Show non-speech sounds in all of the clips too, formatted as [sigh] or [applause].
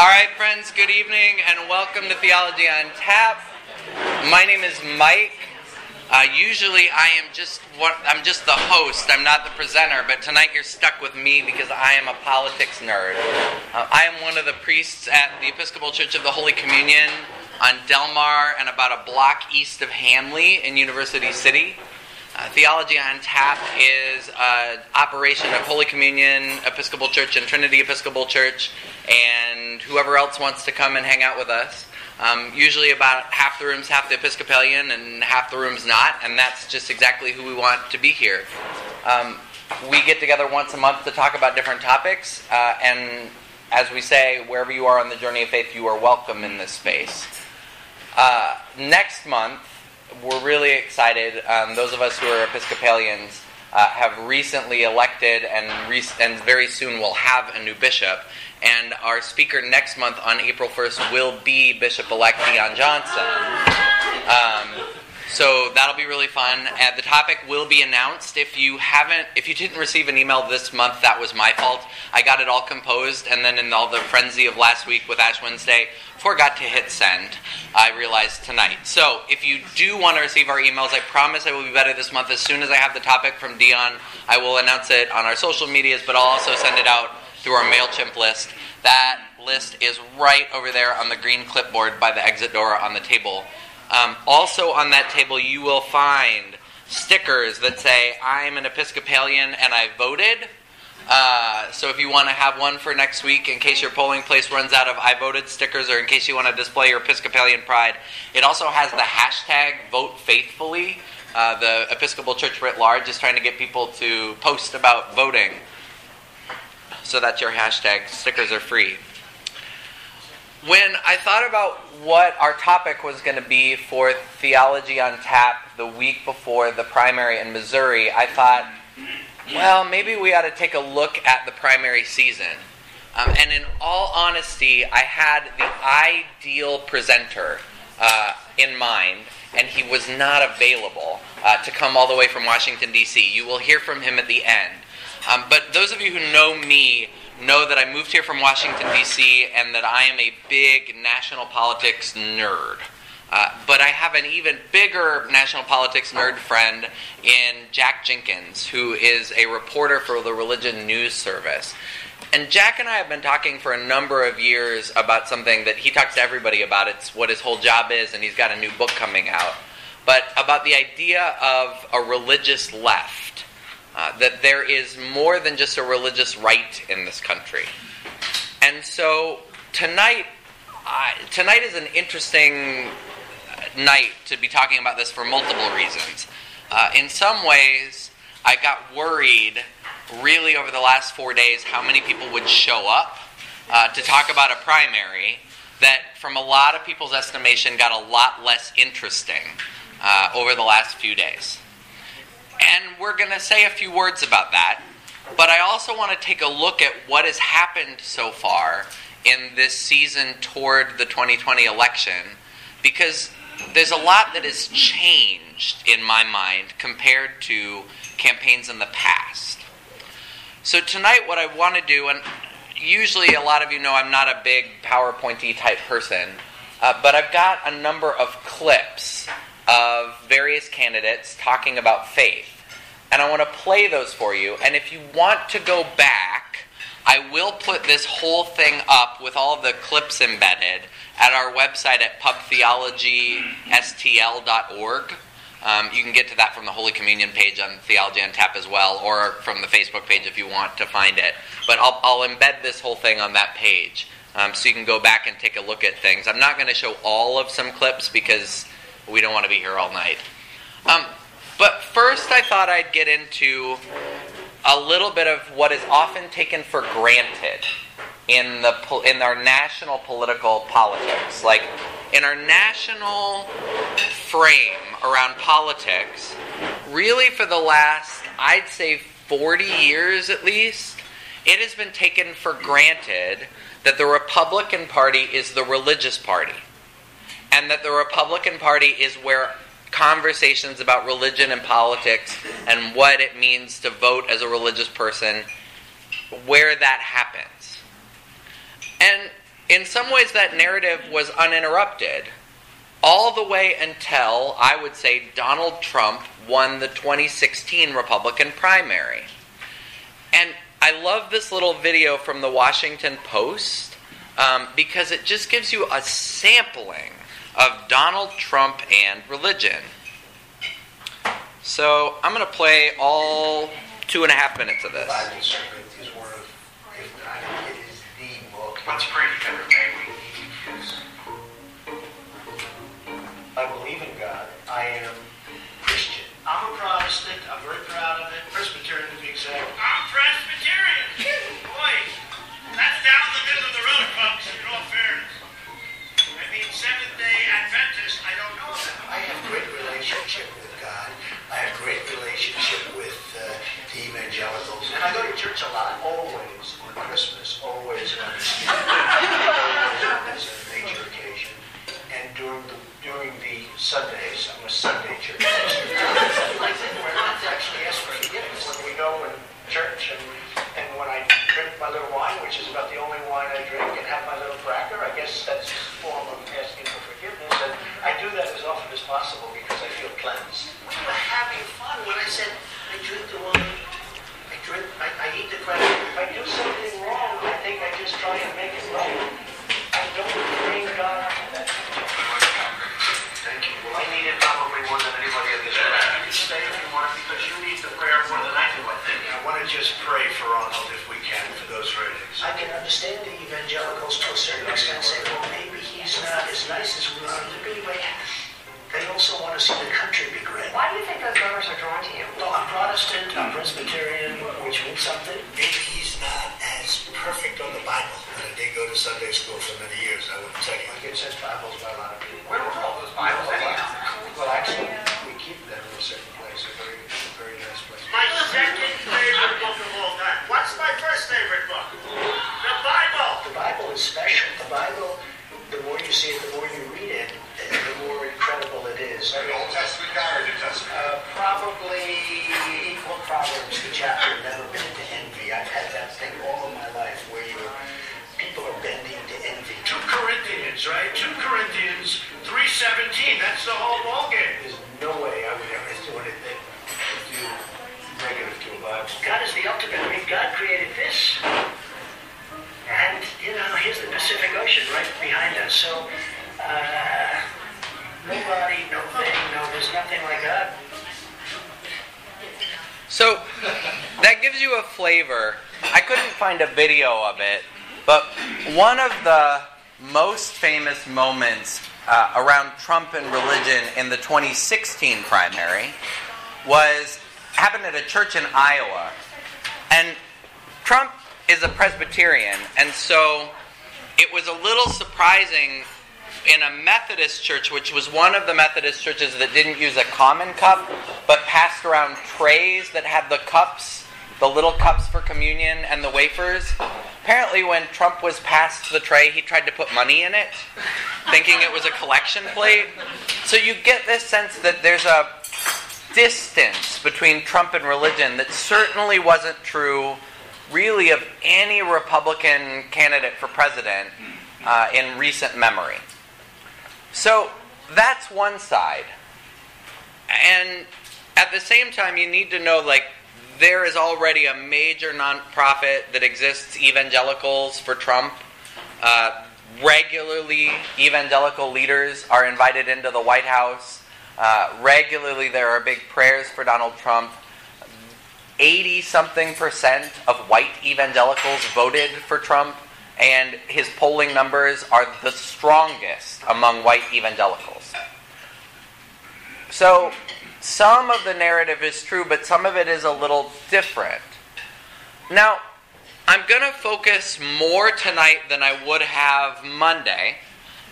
All right, friends, good evening and welcome to Theology on Tap. My name is Mike. Uh, usually I am just what I'm just the host. I'm not the presenter, but tonight you're stuck with me because I am a politics nerd. Uh, I am one of the priests at the Episcopal Church of the Holy Communion on Delmar and about a block east of Hanley in University City. Uh, Theology on Tap is an operation of Holy Communion Episcopal Church and Trinity Episcopal Church, and whoever else wants to come and hang out with us. Um, usually, about half the room's half the Episcopalian, and half the room's not, and that's just exactly who we want to be here. Um, we get together once a month to talk about different topics, uh, and as we say, wherever you are on the journey of faith, you are welcome in this space. Uh, next month, we're really excited. Um, those of us who are Episcopalians uh, have recently elected and, re- and very soon will have a new bishop. And our speaker next month on April 1st will be Bishop elect Deon Johnson. Um, so that'll be really fun. Uh, the topic will be announced. If you haven't, if you didn't receive an email this month, that was my fault. I got it all composed, and then in all the frenzy of last week with Ash Wednesday, forgot to hit send. I realized tonight. So if you do want to receive our emails, I promise I will be better this month. As soon as I have the topic from Deon, I will announce it on our social medias, but I'll also send it out through our MailChimp list. That list is right over there on the green clipboard by the exit door on the table. Um, also on that table, you will find stickers that say, I'm an Episcopalian and I voted. Uh, so if you want to have one for next week, in case your polling place runs out of I voted stickers, or in case you want to display your Episcopalian pride, it also has the hashtag vote faithfully. Uh, the Episcopal Church writ large is trying to get people to post about voting. So that's your hashtag. Stickers are free. When I thought about what our topic was going to be for Theology on Tap the week before the primary in Missouri, I thought, well, maybe we ought to take a look at the primary season. Um, and in all honesty, I had the ideal presenter uh, in mind, and he was not available uh, to come all the way from Washington, D.C. You will hear from him at the end. Um, but those of you who know me know that I moved here from Washington, D.C., and that I am a big national politics nerd. Uh, but I have an even bigger national politics nerd friend in Jack Jenkins, who is a reporter for the Religion News Service. And Jack and I have been talking for a number of years about something that he talks to everybody about. It's what his whole job is, and he's got a new book coming out. But about the idea of a religious left uh, that there is more than just a religious right in this country. And so tonight, uh, tonight is an interesting night to be talking about this for multiple reasons. Uh, in some ways, I got worried really over the last four days how many people would show up uh, to talk about a primary that, from a lot of people's estimation, got a lot less interesting uh, over the last few days. And we're going to say a few words about that. But I also want to take a look at what has happened so far in this season toward the 2020 election because there's a lot that has changed in my mind compared to campaigns in the past. So tonight, what I want to do, and usually a lot of you know I'm not a big PowerPointy type person, uh, but I've got a number of clips of various candidates talking about faith. And I want to play those for you. And if you want to go back, I will put this whole thing up with all the clips embedded at our website at pubtheologystl.org. Um, you can get to that from the Holy Communion page on Theology on Tap as well, or from the Facebook page if you want to find it. But I'll, I'll embed this whole thing on that page um, so you can go back and take a look at things. I'm not going to show all of some clips because we don't want to be here all night. Um, but first, I thought I'd get into a little bit of what is often taken for granted in the in our national political politics. Like in our national frame around politics, really for the last, I'd say, 40 years at least, it has been taken for granted that the Republican Party is the religious party. And that the Republican Party is where conversations about religion and politics and what it means to vote as a religious person, where that happens. And in some ways, that narrative was uninterrupted all the way until, I would say, Donald Trump won the 2016 Republican primary. And I love this little video from the Washington Post um, because it just gives you a sampling of Donald Trump and religion. So I'm going to play all two and a half minutes of this. Let's pray together, may we? I believe in God. I am Christian. I'm a Protestant. I'm very proud of it. Presbyterian to be exact. I'm Presbyterian. Boy, that's down the middle of the road, folks, in all fairness. I mean, Seventh day Adventist, I don't know that. I have great relationship with God. I have great relationship with uh, the evangelicals. And I go to church a lot, always on Christmas, always on Easter, [laughs] always on a major occasion. And during the during the Sundays, I'm a Sunday church pastor. We're not actually ask for forgiveness when we go in church and, and when I drink my little wine, which is about the only wine I drink, and have my little cracker, I guess that's a form of asking for forgiveness. And I do that as often as possible because I feel cleansed. We were having fun when I said I drink the wine, I drink, I, I eat the cracker. If I do something wrong, I think I just try and make it right. I don't bring God into that picture. Thank you. Well, I need it probably more than anybody in this room. You stay if you want because you need the prayer more than I do, I think. I want to just pray for Ronald if we can for those ratings. I can understand the evangelicals to a certain extent say, well, maybe he's not as nice as we want him to be, but they also want to see the country be great. Why do you think those voters are drawn to you? Well, I'm Protestant, I'm Presbyterian, which means something. Maybe he's not as perfect on the Bible. I did go to Sunday school for many years, I would tell you. I get sent Bibles by a lot of people. Where were all those Bibles anyhow? The whole ballgame. There's no way I would ever do anything do negative to a Bible. God is the ultimate. I mean, God created this. And, you know, here's the Pacific Ocean right behind us. So, uh, nobody, no thing, no, there's nothing like God. So that gives you a flavor. I couldn't find a video of it, but one of the most famous moments uh, around Trump and religion in the 2016 primary was happened at a church in Iowa, and Trump is a Presbyterian, and so it was a little surprising in a Methodist church, which was one of the Methodist churches that didn't use a common cup, but passed around trays that had the cups, the little cups for communion and the wafers. Apparently, when Trump was passed the tray, he tried to put money in it, thinking it was a collection plate. So you get this sense that there's a distance between Trump and religion that certainly wasn't true, really, of any Republican candidate for president uh, in recent memory. So that's one side. And at the same time, you need to know like there is already a major nonprofit that exists, Evangelicals for Trump. Uh, regularly, evangelical leaders are invited into the White House. Uh, regularly, there are big prayers for Donald Trump. 80 something percent of white evangelicals voted for Trump and his polling numbers are the strongest among white evangelicals. So, some of the narrative is true, but some of it is a little different. Now, I'm going to focus more tonight than I would have Monday,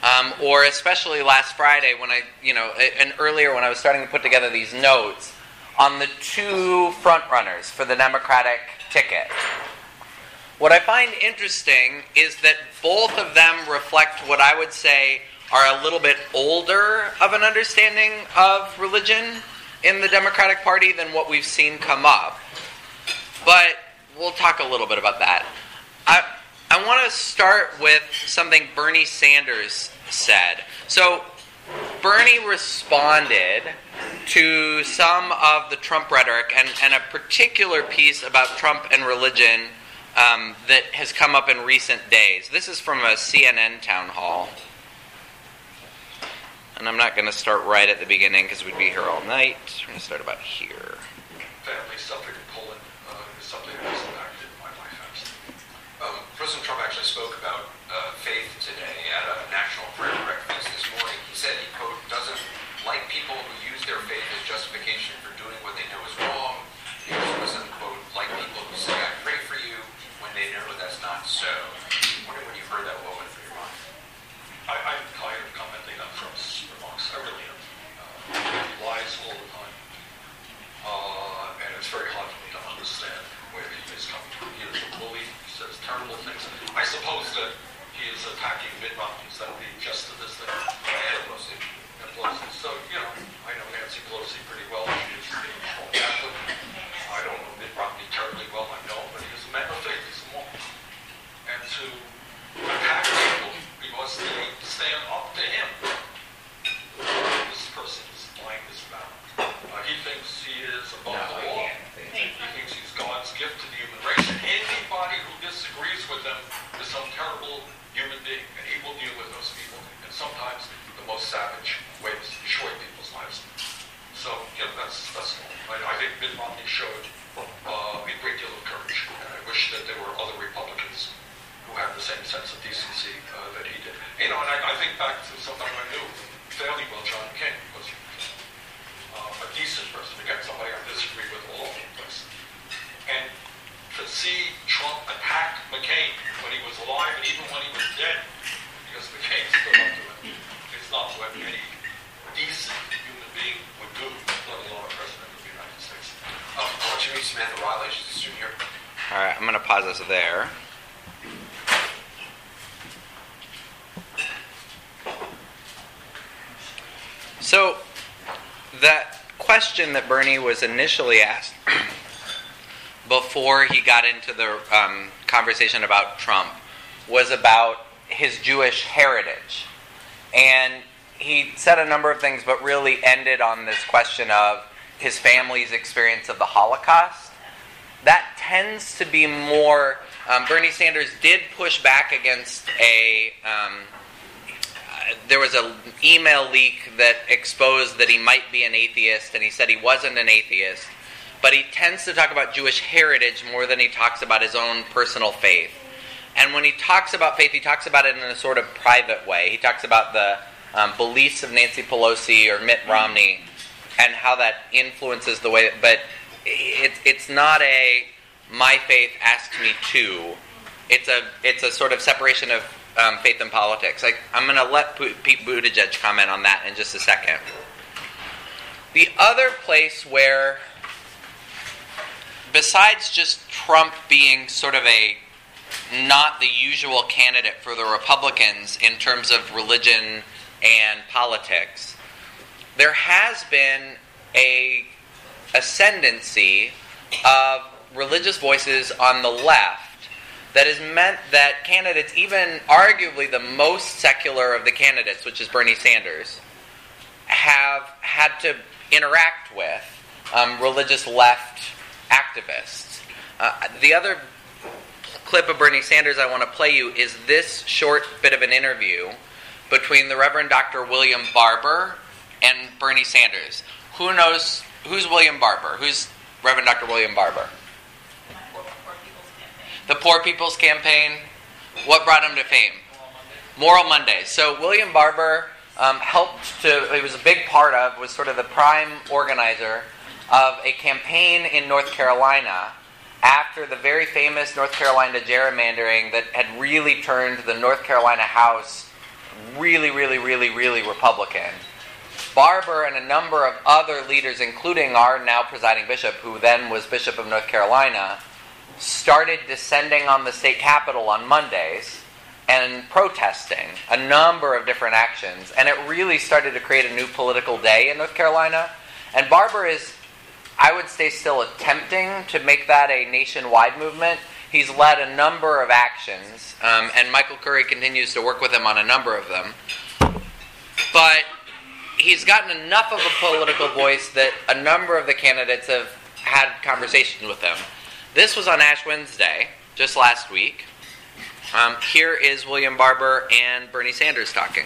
um, or especially last Friday when I, you know, and earlier when I was starting to put together these notes on the two frontrunners for the Democratic ticket. What I find interesting is that both of them reflect what I would say are a little bit older of an understanding of religion in the Democratic Party than what we've seen come up. But we'll talk a little bit about that. I, I want to start with something Bernie Sanders said. So, Bernie responded to some of the Trump rhetoric and, and a particular piece about Trump and religion um, that has come up in recent days. This is from a CNN town hall. And I'm not going to start right at the beginning because we'd be here all night. We're going to start about here. family in Poland uh, is something impacted my life. Um, President Trump actually spoke about uh, faith today at a national prayer breakfast this morning. He said he, quote, doesn't like people who use their faith as justification for doing what they know is wrong. He also doesn't, quote, like people who say, I pray for you when they know that's not so. I wonder when you heard that, what went through your mind? I, I'm tired of commenting on Trump's remarks. I really am. Uh, he lies all the time. Uh, and it's very hard for me to understand where he is coming from. He is a bully. He says terrible things. I suppose that he is attacking. Is that the of this thing? And Pelosi. And Pelosi. So, you know, I know Nancy Pelosi pretty well. She is being called Catholic. I don't know Mitt Romney terribly well. I know, but he is a man of faith. He's a monk. And to attack people because they stand up to him this person is lying this about. Uh, he thinks he is above the law. He thinks he's God's gift to the human race. Anybody who disagrees with him is some terrible human being, and he will deal with those people in sometimes the most savage ways, destroy people's lives. So, you know, that's that's. I, I think Mitt Romney showed uh, a great deal of courage, and I wish that there were other Republicans who had the same sense of decency uh, that he did. You know, and I, I think back to someone I knew fairly well, John McCain, was uh, a decent person, again, somebody I disagree with all over the place. And to see Trump attack McCain when he was alive and even when he was dead, because McCain stood up to him, not what any decent human being would do, let alone a president of the United States. Oh, I want you to meet Samantha Riley. She's a student here. All right, I'm going to pause us there. So, that question that Bernie was initially asked [clears throat] before he got into the um, conversation about Trump was about his Jewish heritage. And he said a number of things, but really ended on this question of his family's experience of the Holocaust. That tends to be more. Um, Bernie Sanders did push back against a. Um, uh, there was an email leak that exposed that he might be an atheist, and he said he wasn't an atheist. But he tends to talk about Jewish heritage more than he talks about his own personal faith. And when he talks about faith, he talks about it in a sort of private way. He talks about the um, beliefs of Nancy Pelosi or Mitt Romney and how that influences the way. That, But it, it's not a my faith asks me to. It's a it's a sort of separation of um, faith and politics. Like I'm going to let Pete Buttigieg comment on that in just a second. The other place where, besides just Trump being sort of a not the usual candidate for the Republicans in terms of religion and politics, there has been a ascendancy of religious voices on the left that has meant that candidates, even arguably the most secular of the candidates, which is Bernie Sanders, have had to interact with um, religious left activists. Uh, the other clip of Bernie Sanders I want to play you is this short bit of an interview between the Reverend Dr. William Barber and Bernie Sanders. Who knows who's William Barber? Who's Reverend Dr. William Barber? The Poor People's Campaign. What brought him to fame? Moral Monday. So William Barber um, helped to. He was a big part of. Was sort of the prime organizer of a campaign in North Carolina after the very famous North Carolina gerrymandering that had really turned the North Carolina House really, really, really, really Republican. Barber and a number of other leaders, including our now presiding bishop, who then was Bishop of North Carolina, started descending on the state capitol on Mondays and protesting a number of different actions. And it really started to create a new political day in North Carolina. And Barber is, I would say, still attempting to make that a nationwide movement. He's led a number of actions, um, and Michael Curry continues to work with him on a number of them. But he's gotten enough of a political voice that a number of the candidates have had conversations with him. This was on Ash Wednesday, just last week. Um, here is William Barber and Bernie Sanders talking.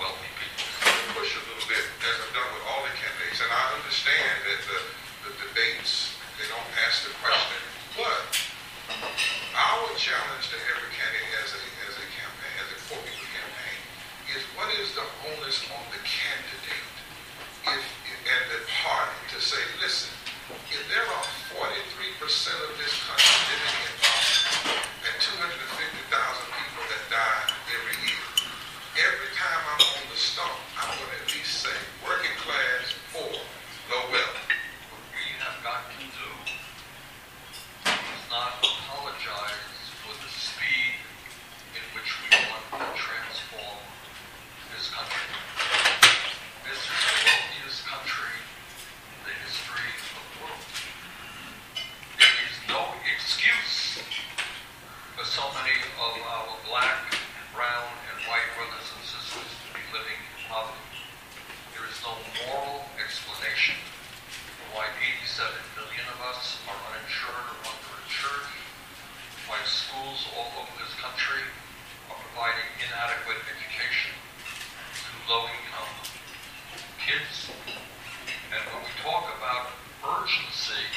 wealthy people. Push a little bit, as I've done with all the candidates, and I understand that the, the debates, they don't ask the question, but our challenge to every candidate as a, as a campaign, as a Poor People campaign, is what is the onus on the candidate? If, and the party to say, listen, if there are 43% of this country living in poverty and 250,000 people that die every year, every time I'm on the stump, I'm going to at least say working class or low wealth. What we have got to do is not apologize for the speed in which we want to transform this country. This is the wealthiest country in the history of the world. There is no excuse for so many of our black, brown, and white brothers and sisters to be living in poverty. There is no moral explanation for why 87 million of us are uninsured or underinsured, why schools all over this country are providing inadequate education to low-income kids. And when we talk about urgency,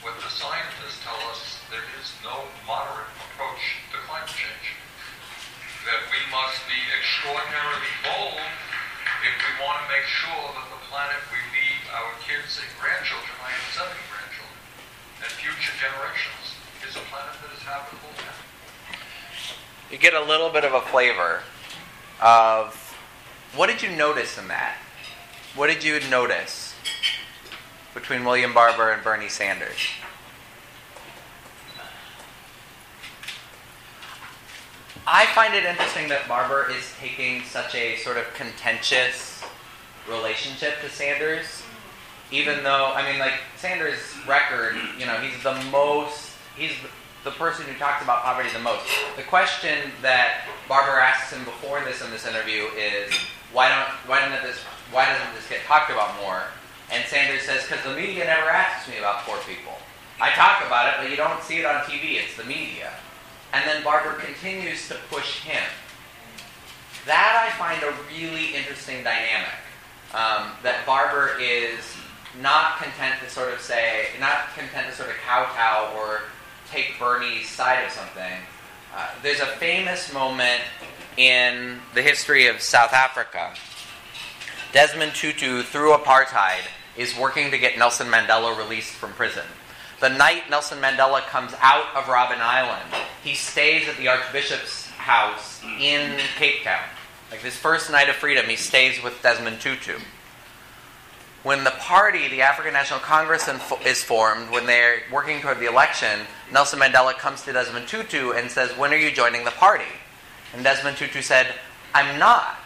what the scientists tell us, there is no moderate approach to climate change. That we must be extraordinarily bold if we want to make sure that the planet we leave our kids and grandchildren, I seven grandchildren, and future generations is a planet that is habitable now. You get a little bit of a flavor of what did you notice in that? What did you notice between William Barber and Bernie Sanders? I find it interesting that Barber is taking such a sort of contentious relationship to Sanders, even though, I mean, like, Sanders' record, you know, he's the most, he's the person who talks about poverty the most. The question that Barber asks him before this in this interview is, why don't, why don't this, why doesn't this get talked about more? And Sanders says, because the media never asks me about poor people. I talk about it, but you don't see it on TV. It's the media. And then Barber continues to push him. That I find a really interesting dynamic. Um, that Barber is not content to sort of say, not content to sort of kowtow or take Bernie's side of something. Uh, there's a famous moment in the history of South Africa. Desmond Tutu, through apartheid, is working to get Nelson Mandela released from prison. The night Nelson Mandela comes out of Robben Island, he stays at the Archbishop's house in Cape Town. Like his first night of freedom, he stays with Desmond Tutu. When the party, the African National Congress, is formed, when they're working toward the election, Nelson Mandela comes to Desmond Tutu and says, When are you joining the party? And Desmond Tutu said, I'm not.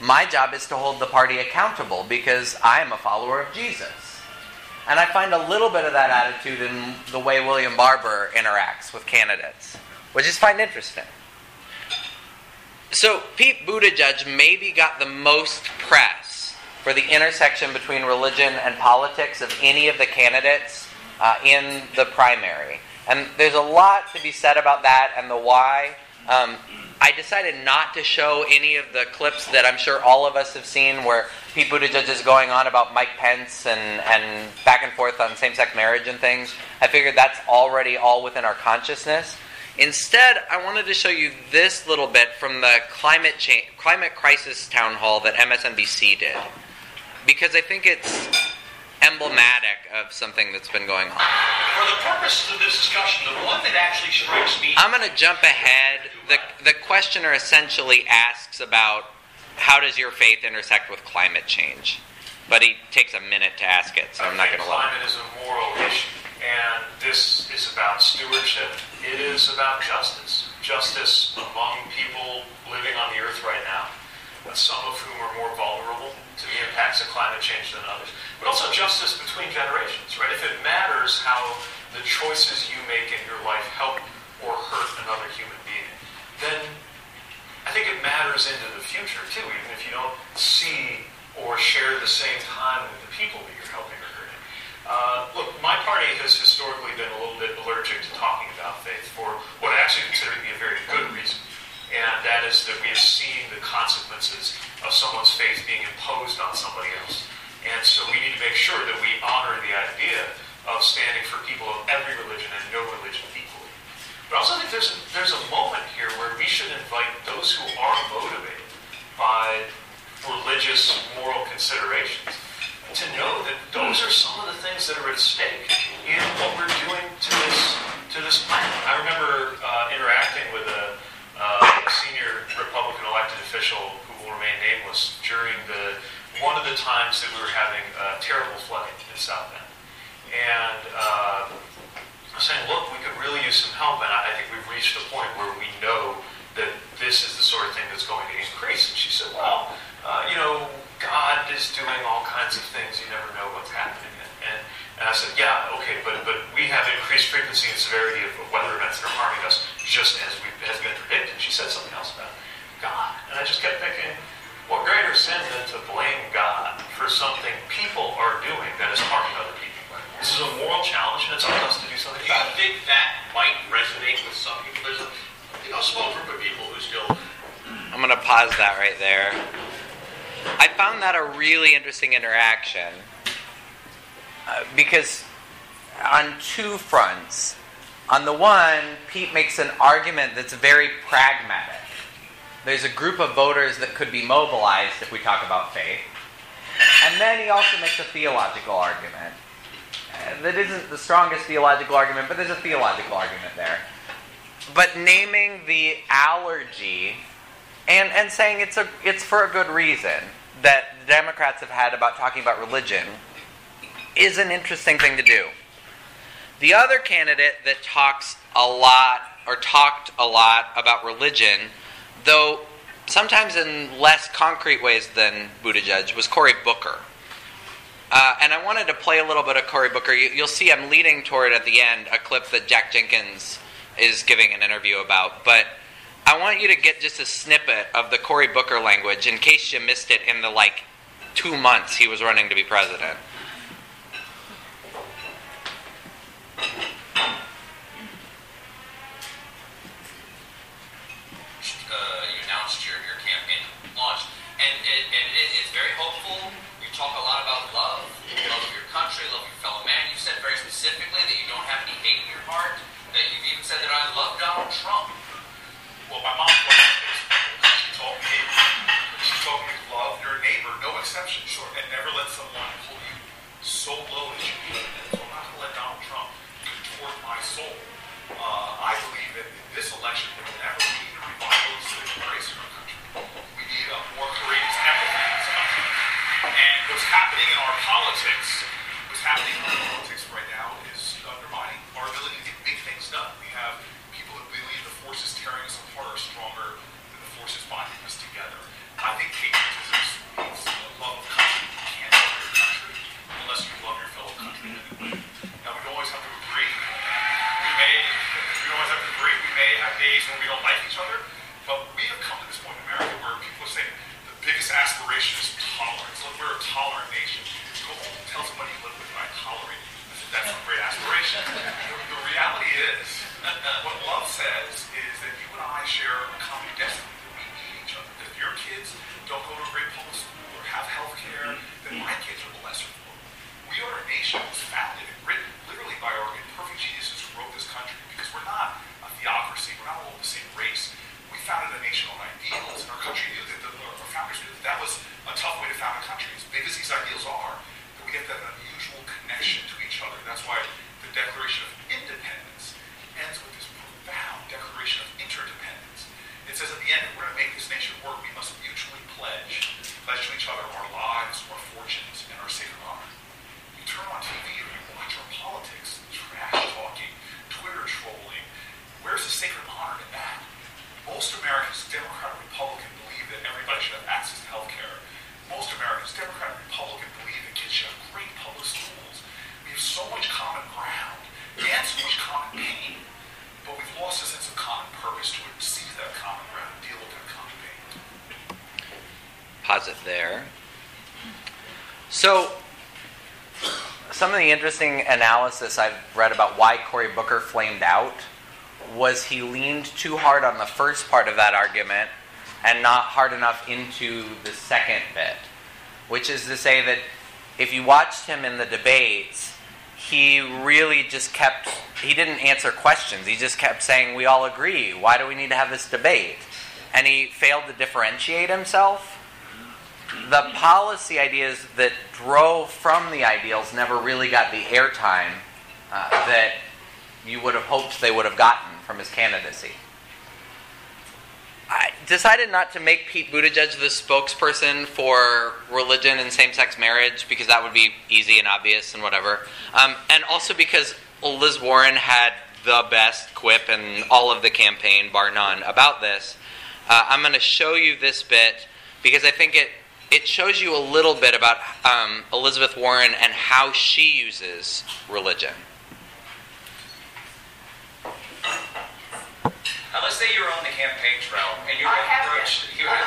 My job is to hold the party accountable because I am a follower of Jesus. And I find a little bit of that attitude in the way William Barber interacts with candidates, which I find interesting. So Pete Buttigieg maybe got the most press for the intersection between religion and politics of any of the candidates uh, in the primary. And there's a lot to be said about that and the why. Um, I decided not to show any of the clips that I'm sure all of us have seen where Pete Buttigieg is going on about Mike Pence and, and back and forth on same sex marriage and things. I figured that's already all within our consciousness. Instead, I wanted to show you this little bit from the climate climate crisis town hall that MSNBC did, because I think it's emblematic of something that's been going on. For the purposes of this discussion, the one that actually strikes me. I'm going to jump ahead. The, the questioner essentially asks about how does your faith intersect with climate change? But he takes a minute to ask it, so I'm not going to him. Climate is a moral issue, and this is about stewardship. It is about justice. Justice among people living on the earth right now, some of whom are more vulnerable to the impacts of climate change than others, but also justice between generations, right? If it matters how the choices you make in your life help or hurt another human being, then I think it matters into the future too, even if you don't see or share the same time with the people that you're helping or hurting. Uh, look, my party has historically been a little bit allergic to talking about faith for what I actually consider to be a very good reason and that is that we have seen the consequences of someone's faith being imposed on somebody else. And so we need to make sure that we honor the idea of standing for people of every religion and no religion equally. But I also think there's a, there's a moment here where we should invite those who are motivated by religious moral considerations to know that those are some of the things that are at stake in what we're doing to this to this planet. I remember uh, interacting with a uh, senior Republican elected official who will remain nameless during the one of the times that we were having uh, terrible flooding in South Bend. And uh, I was saying, look, we could really use some help, and I, I think we've reached a point where we know that this is the sort of thing that's going to increase. And she said, well, uh, you know, God is doing all kinds of things. You never know what's happening. And, and I said, yeah, okay, but, but we have increased frequency and severity of weather events that are harming us just as we, has been predicted. She said something else about God. And I just kept thinking, what greater sin than to blame God for something people are doing that is harming other people? This is a moral challenge, and it's on us to do something Do you about it. think that might resonate with some people? There's a you know, small group of people who still I'm going to pause that right there. I found that a really interesting interaction uh, because on two fronts. On the one, Pete makes an argument that's very pragmatic. There's a group of voters that could be mobilized if we talk about faith. And then he also makes a theological argument. Uh, that isn't the strongest theological argument, but there's a theological argument there. But naming the allergy and, and saying it's, a, it's for a good reason that Democrats have had about talking about religion is an interesting thing to do. The other candidate that talks a lot or talked a lot about religion, though sometimes in less concrete ways than Buttigieg, was Cory Booker. Uh, and I wanted to play a little bit of Cory Booker. You, you'll see I'm leading toward at the end a clip that Jack Jenkins is giving an interview about. But I want you to get just a snippet of the Cory Booker language in case you missed it in the like two months he was running to be president. Uh, you announced your, your campaign launched, and, it, and it, it's very hopeful. You talk a lot about love, love of your country, love of your fellow man. You said very specifically that you don't have any hate in your heart. That you've even said that I love Donald Trump. Well, my mom she told me she told me love your neighbor, no exception, sure, and never let someone pull you so low that you need. So I'm not gonna let Donald Trump contort my soul. Uh, I believe that this election will never be a revival of civil grace in our country. We need a more courageous empathy in this country. And what's happening in our politics, what's happening in our politics right now is undermining our ability to get big things done. We have people who believe the forces tearing us apart are stronger than the forces binding us together. I think patriotism means love of country. You can't love your country unless you love your fellow countrymen. Now, we don't always have to agree. We may, we don't always have to agree. We may have days when we don't like each other. But we have come to this point in America where people are saying the biggest aspiration is tolerance. Look, we're a tolerant nation. Go home and tell somebody you live with I tolerate you. I said, That's a great aspiration. The, the reality is, what love says is that you and I share a common destiny that we need each other. If your kids don't go to a great public school or have health care, then my kids are the lesser for it. We are a nation that was founded and written literally by our imperfect geniuses who wrote this country because we're not a theocracy, we're not all the same race. We founded a nation on ideals, and our country knew that, the, our founders knew that that was a tough way to found a country. As big as these ideals are, that we get that unusual connection to each other. That's why the Declaration of Independence ends with this profound declaration of interdependence. It says at the end, if we're going to make this nation work, we must mutually pledge, pledge to each other our lives, our fortunes, and our sacred honor. You turn on TV or you watch our politics, trash talking, Twitter trolling. Where's the sacred honor in that? Most Americans, Democrat or Republican, believe that everybody should have access to health care. Most Americans, Democrat or Republican, So, some of the interesting analysis I've read about why Cory Booker flamed out was he leaned too hard on the first part of that argument and not hard enough into the second bit, which is to say that if you watched him in the debates, he really just kept, he didn't answer questions. He just kept saying, We all agree. Why do we need to have this debate? And he failed to differentiate himself. The policy ideas that drove from the ideals never really got the airtime uh, that you would have hoped they would have gotten from his candidacy. I decided not to make Pete Buttigieg the spokesperson for religion and same sex marriage because that would be easy and obvious and whatever. Um, and also because Liz Warren had the best quip in all of the campaign, bar none, about this. Uh, I'm going to show you this bit because I think it, it shows you a little bit about um, Elizabeth Warren and how she uses religion. Now, let's say you're on the campaign trail and you're approached. You, and,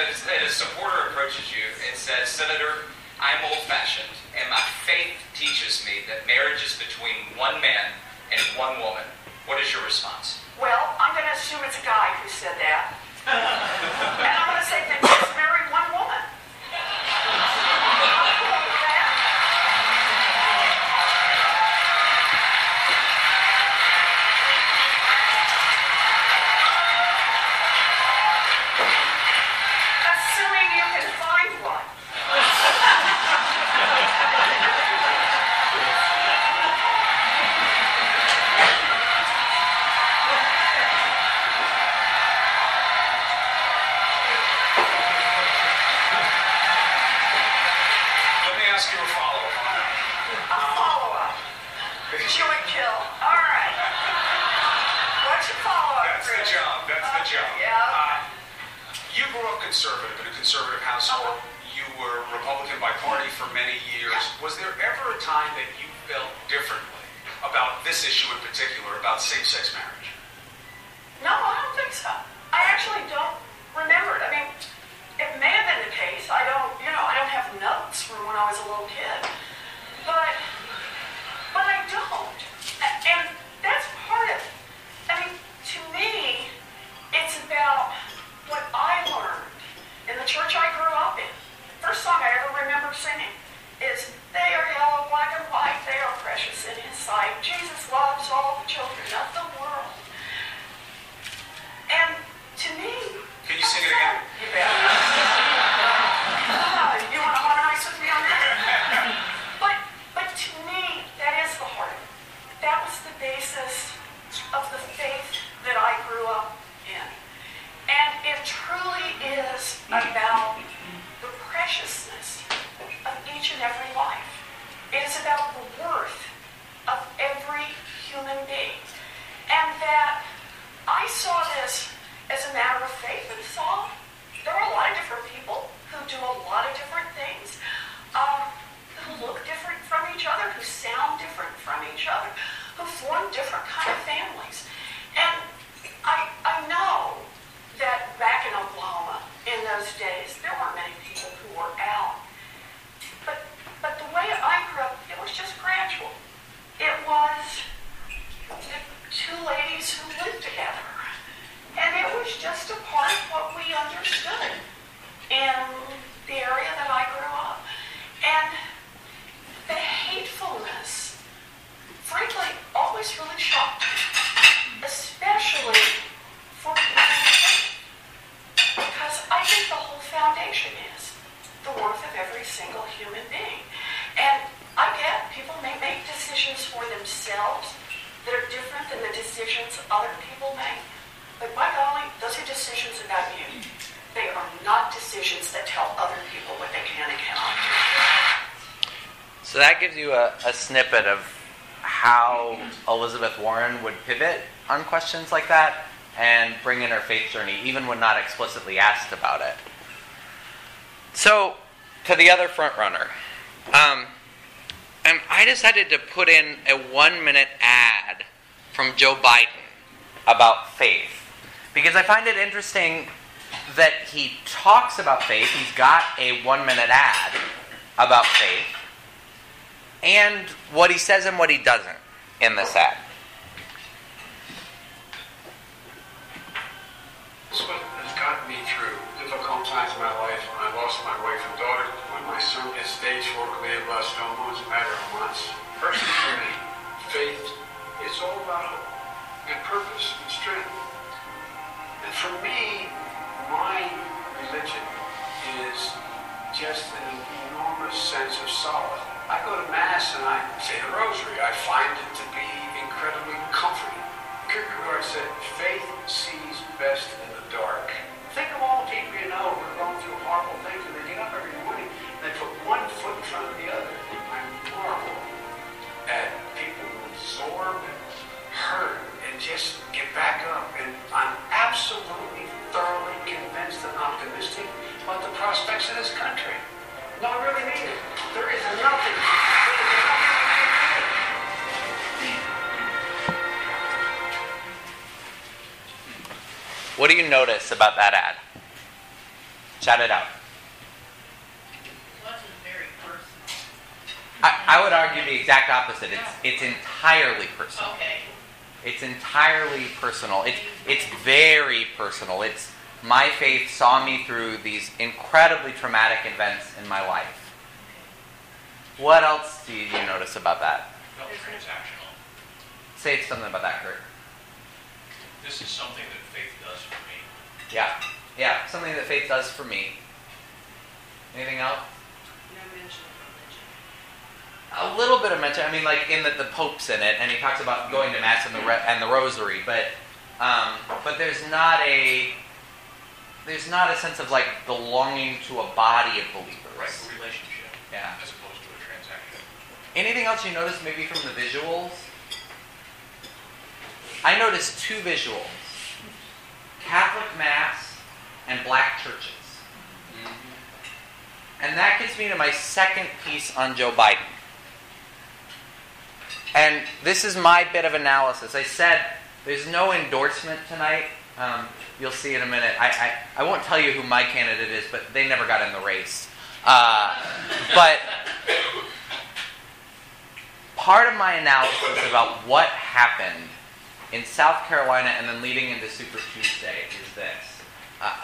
a, and a supporter approaches you and says, Senator, I'm old fashioned, and my faith teaches me that marriage is between one man and one woman. What is your response? Well, I'm going to assume it's a guy who said that. And I'm going to say that just marry one woman. Issue in particular, about same-sex marriage? No, I don't think so. I actually don't remember it. I mean, it may have been the case. I don't, you know, I don't have notes from when I was a little kid. But, but I don't. And that's part of. I mean, to me, it's about what I learned in the church I grew up in. First song I ever remember singing is They are yellow, black, and white, they are precious in his sight. All the children of the world. And to me, Can you sing it again? you bet. [laughs] Oh, you want to harmonize with me on that? But, but to me, that is the heart. That was the basis of the faith that I grew up in. And it truly is about the preciousness of each and every life. It is about the worth of every human being. And that I saw this as a matter of faith and saw there are a lot of different people who do a lot of different things, um, who look different from each other, who sound different from each other, who form different kind of families. And I, I know that back in Oklahoma in those days, there weren't many people who were out. But, but the way I grew up, it was just gradual. It was two ladies who lived together. And it was just a part of what we understood in the area that I grew up. And the hatefulness, frankly, always really shocked me, especially for. Because I think the whole foundation is the worth of every single human being. And I get people may make decisions for themselves that are different than the decisions other people make. But by golly, those are decisions about you. They are not decisions that tell other people what they can and cannot do. So that gives you a, a snippet of how Elizabeth Warren would pivot on questions like that and bring in her faith journey, even when not explicitly asked about it. So, to the other front runner. Um, and I decided to put in a one minute ad from Joe Biden about faith because I find it interesting that he talks about faith. He's got a one minute ad about faith, and what he says and what he doesn't in this ad. This what has gotten me through difficult times in my life when I lost my wife and daughter, my son gets stage four glioblastoma, it's a matter of months. Me, faith is all about hope and purpose and strength. And for me, my religion is just an enormous sense of solace. I go to Mass and I say the Rosary. I find it to be incredibly comforting. Kierkegaard said, faith sees best in the dark. Think of all the people you know who are going through horrible things one foot in front of the other. I'm marvel at people who absorb and hurt and just get back up. And I'm absolutely, thoroughly convinced and optimistic about the prospects of this country. No, I really mean it. There is nothing. There is nothing What do you notice about that ad? Shout it out. I, I would argue the exact opposite. It's it's entirely personal. Okay. It's entirely personal. It's it's very personal. It's my faith saw me through these incredibly traumatic events in my life. What else do you notice about that? Felt transactional. Say something about that, Kurt. This is something that faith does for me. Yeah, yeah, something that faith does for me. Anything else? A little bit of mention. I mean, like in that the Pope's in it, and he talks about going to mass and the re- and the Rosary, but um, but there's not a there's not a sense of like belonging to a body of believers. Right, a relationship. Yeah. As opposed to a transaction. Anything else you notice maybe from the visuals? I noticed two visuals Catholic Mass and black churches. And that gets me to my second piece on Joe Biden. And this is my bit of analysis. I said there's no endorsement tonight. Um, you'll see in a minute. I, I, I won't tell you who my candidate is, but they never got in the race. Uh, but part of my analysis about what happened in South Carolina and then leading into Super Tuesday is this. Uh,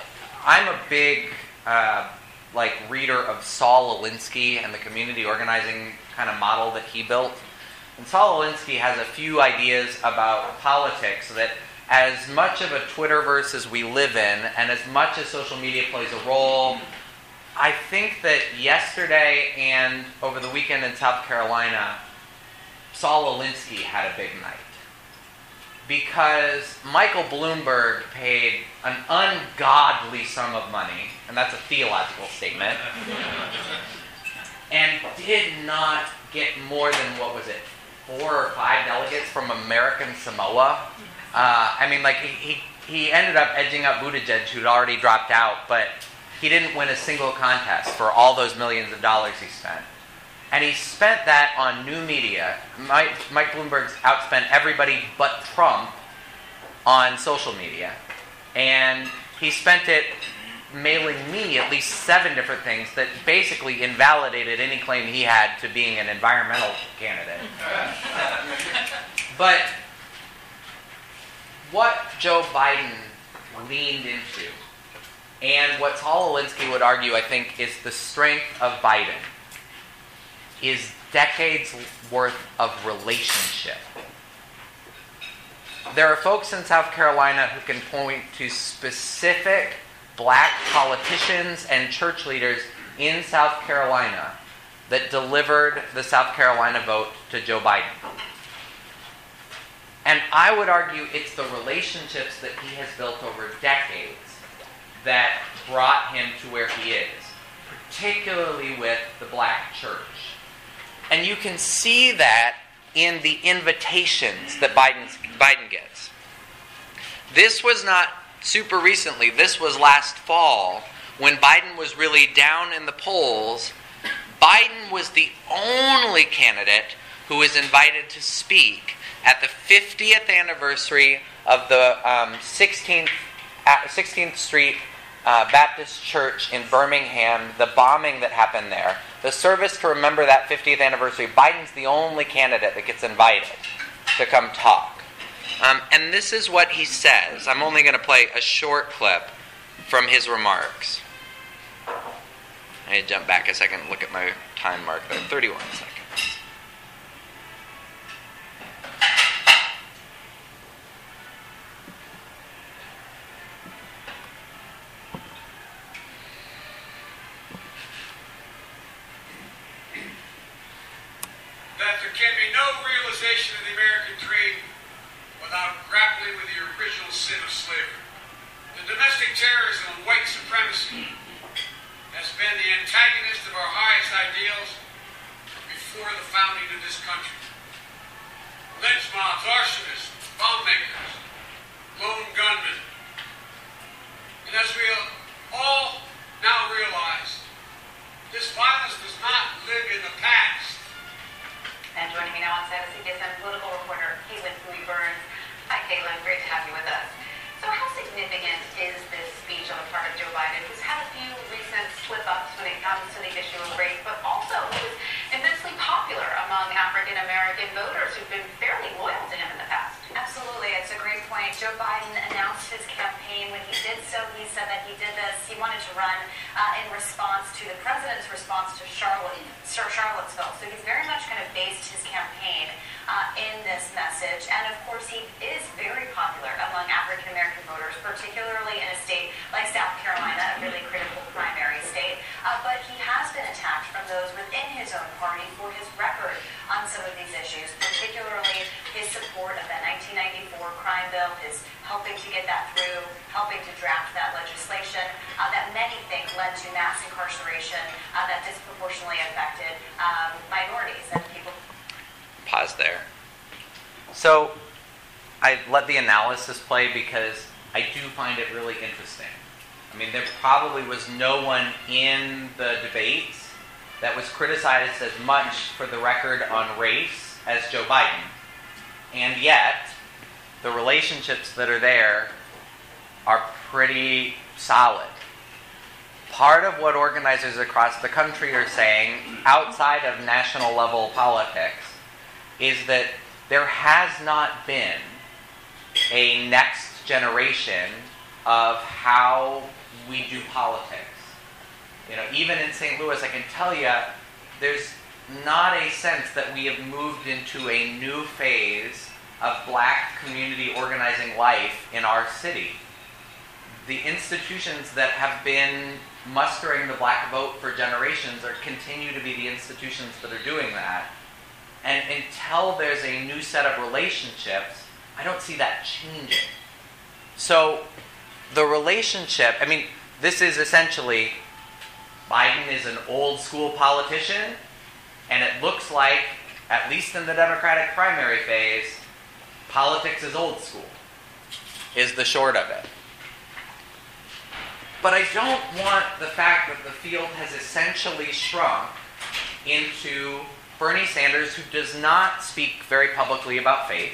I'm a big uh, like reader of Saul Alinsky and the community organizing kind of model that he built. And Saul Alinsky has a few ideas about politics that as much of a Twitterverse as we live in, and as much as social media plays a role, I think that yesterday and over the weekend in South Carolina, Saul Alinsky had a big night. Because Michael Bloomberg paid an ungodly sum of money, and that's a theological statement, and did not get more than, what was it, four or five delegates from American Samoa. Uh, I mean, like, he, he, ended up edging up Buttigieg, who'd already dropped out, but he didn't win a single contest for all those millions of dollars he spent. And he spent that on new media. Mike, Mike Bloomberg's outspent everybody but Trump on social media. And he spent it mailing me at least seven different things that basically invalidated any claim he had to being an environmental candidate. but what Joe Biden leaned into, and what Saul Alinsky would argue, I think, is the strength of Biden, is decades worth of relationship. There are folks in South Carolina who can point to specific black politicians and church leaders in South Carolina that delivered the South Carolina vote to Joe Biden. And I would argue it's the relationships that he has built over decades that brought him to where he is, particularly with the black church. And you can see that in the invitations that Biden, Biden gets. This was not super recently, this was last fall when Biden was really down in the polls. Biden was the only candidate who was invited to speak at the 50th anniversary of the um, 16th, uh, 16th Street uh, Baptist Church in Birmingham, the bombing that happened there, the service to remember that 50th anniversary, Biden's the only candidate that gets invited to come talk. Um, and this is what he says. I'm only going to play a short clip from his remarks. I need to jump back a second look at my time mark there 31 seconds. Analysis play because I do find it really interesting. I mean, there probably was no one in the debates that was criticized as much for the record on race as Joe Biden. And yet, the relationships that are there are pretty solid. Part of what organizers across the country are saying, outside of national level politics, is that there has not been a next generation of how we do politics. You know, even in St. Louis, I can tell you, there's not a sense that we have moved into a new phase of black community organizing life in our city. The institutions that have been mustering the black vote for generations are continue to be the institutions that are doing that. And until there's a new set of relationships, I don't see that changing. So the relationship, I mean, this is essentially Biden is an old school politician, and it looks like, at least in the Democratic primary phase, politics is old school, is the short of it. But I don't want the fact that the field has essentially shrunk into Bernie Sanders, who does not speak very publicly about faith,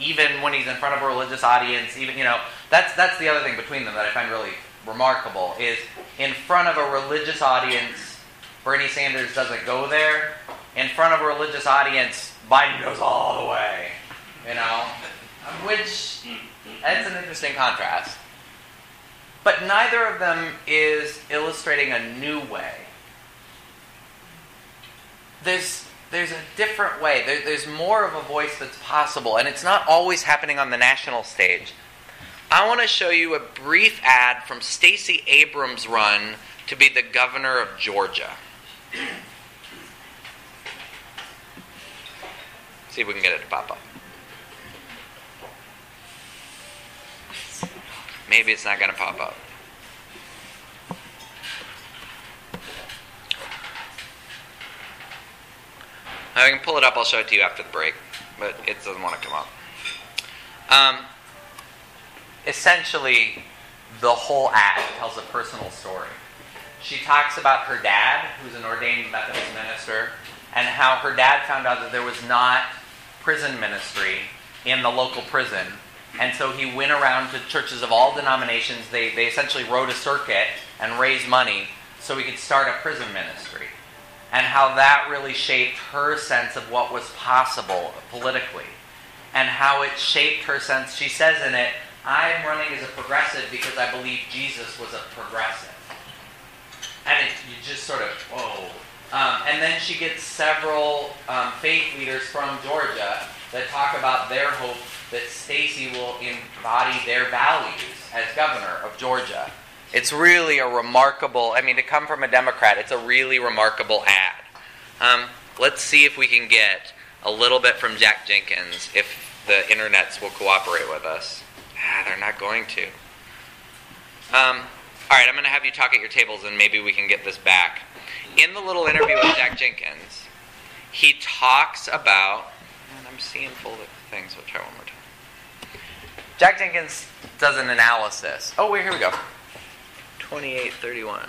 even when he's in front of a religious audience, even, you know, that's, that's the other thing between them that I find really remarkable is in front of a religious audience, Bernie Sanders doesn't go there. In front of a religious audience, Biden goes all the way. You know? Which that's an interesting contrast. But neither of them is illustrating a new way. There's there's a different way. There, there's more of a voice that's possible, and it's not always happening on the national stage. I want to show you a brief ad from Stacey Abrams' run to be the governor of Georgia. See if we can get it to pop up. Maybe it's not going to pop up. I can pull it up. I'll show it to you after the break, but it doesn't want to come up. Um, essentially, the whole ad tells a personal story. She talks about her dad, who's an ordained Methodist minister, and how her dad found out that there was not prison ministry in the local prison. And so he went around to churches of all denominations. They, they essentially rode a circuit and raised money so he could start a prison ministry and how that really shaped her sense of what was possible politically and how it shaped her sense. She says in it, I'm running as a progressive because I believe Jesus was a progressive. And it, you just sort of, whoa. Um, and then she gets several um, faith leaders from Georgia that talk about their hope that Stacey will embody their values as governor of Georgia. It's really a remarkable, I mean, to come from a Democrat, it's a really remarkable ad. Um, let's see if we can get a little bit from Jack Jenkins if the internets will cooperate with us. Ah, they're not going to. Um, all right, I'm going to have you talk at your tables and maybe we can get this back. In the little interview with Jack Jenkins, he talks about, and I'm seeing full things, so I'll try one more time. Jack Jenkins does an analysis. Oh, wait, here we go. 28-31.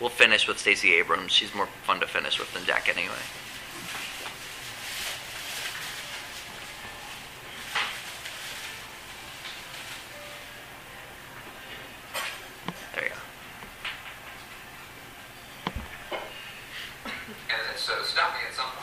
We'll finish with Stacey Abrams. She's more fun to finish with than Jack anyway. There you go. And so at something.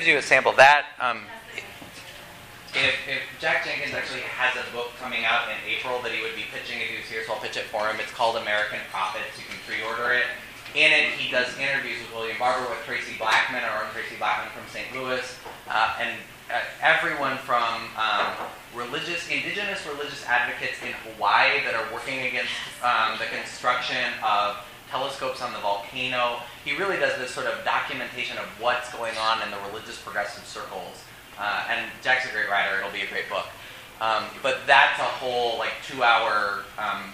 Gives you a sample. That um, if, if, Jack Jenkins actually has a book coming out in April that he would be pitching if he was here, so I'll pitch it for him. It's called American Prophets. You can pre-order it. In it, he does interviews with William Barber, with Traci Blackmon, our own Traci Blackmon from St. Louis, uh, and uh, everyone from um, religious, indigenous religious advocates in Hawaii that are working against um, the construction of telescopes on the volcano. He really does this sort of documentation of what's going on in the religious progressive circles. Uh, and Jack's a great writer. It'll be a great book. Um, but that's a whole like two-hour um,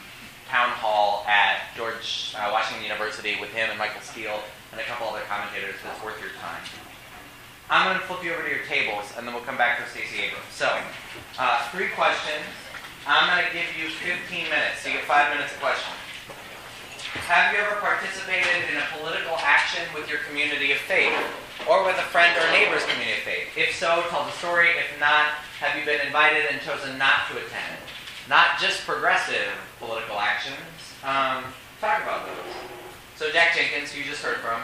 town hall at George uh, Washington University with him and Michael Steele and a couple other commentators that's worth your time. I'm going to flip you over to your tables, and then we'll come back to Stacey Abrams. So, uh, three questions. I'm going to give you 15 minutes, so you get five minutes a question. Have you ever participated in a political action with your community of faith, or with a friend or neighbor's community of faith? If so, tell the story. If not, have you been invited and chosen not to attend? Not just progressive political actions. Um, talk about those. So Jack Jenkins, who you just heard from,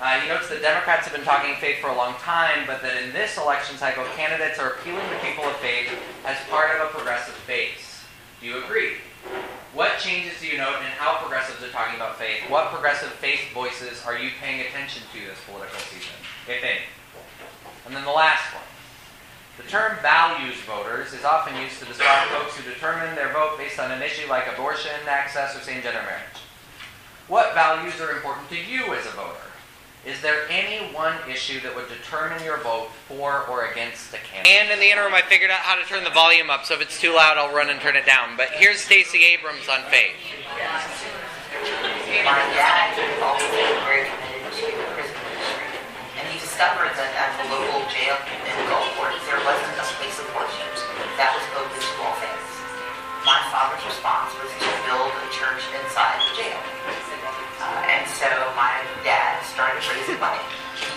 uh, he notes that Democrats have been talking faith for a long time, but that in this election cycle, candidates are appealing to people of faith as part of a progressive base. Do you agree? What changes do you note in how progressives are talking about faith? What progressive faith voices are you paying attention to this political season, if any? And then the last one. The term values voters is often used to describe folks who determine their vote based on an issue like abortion, access, or same gender marriage. What values are important to you as a voter? Is there any one issue that would determine your vote for or against the candidate? And in the interim, I figured out how to turn the volume up, so if it's too loud, I'll run and turn it down. But here's Stacey Abrams on faith. My dad always been very committed to prison ministry, and he discovered that at the local jail in Gulfport, there wasn't a place of worship that was open to all faiths. My father's response was to build a church inside the jail. Uh, and so my dad started raising money.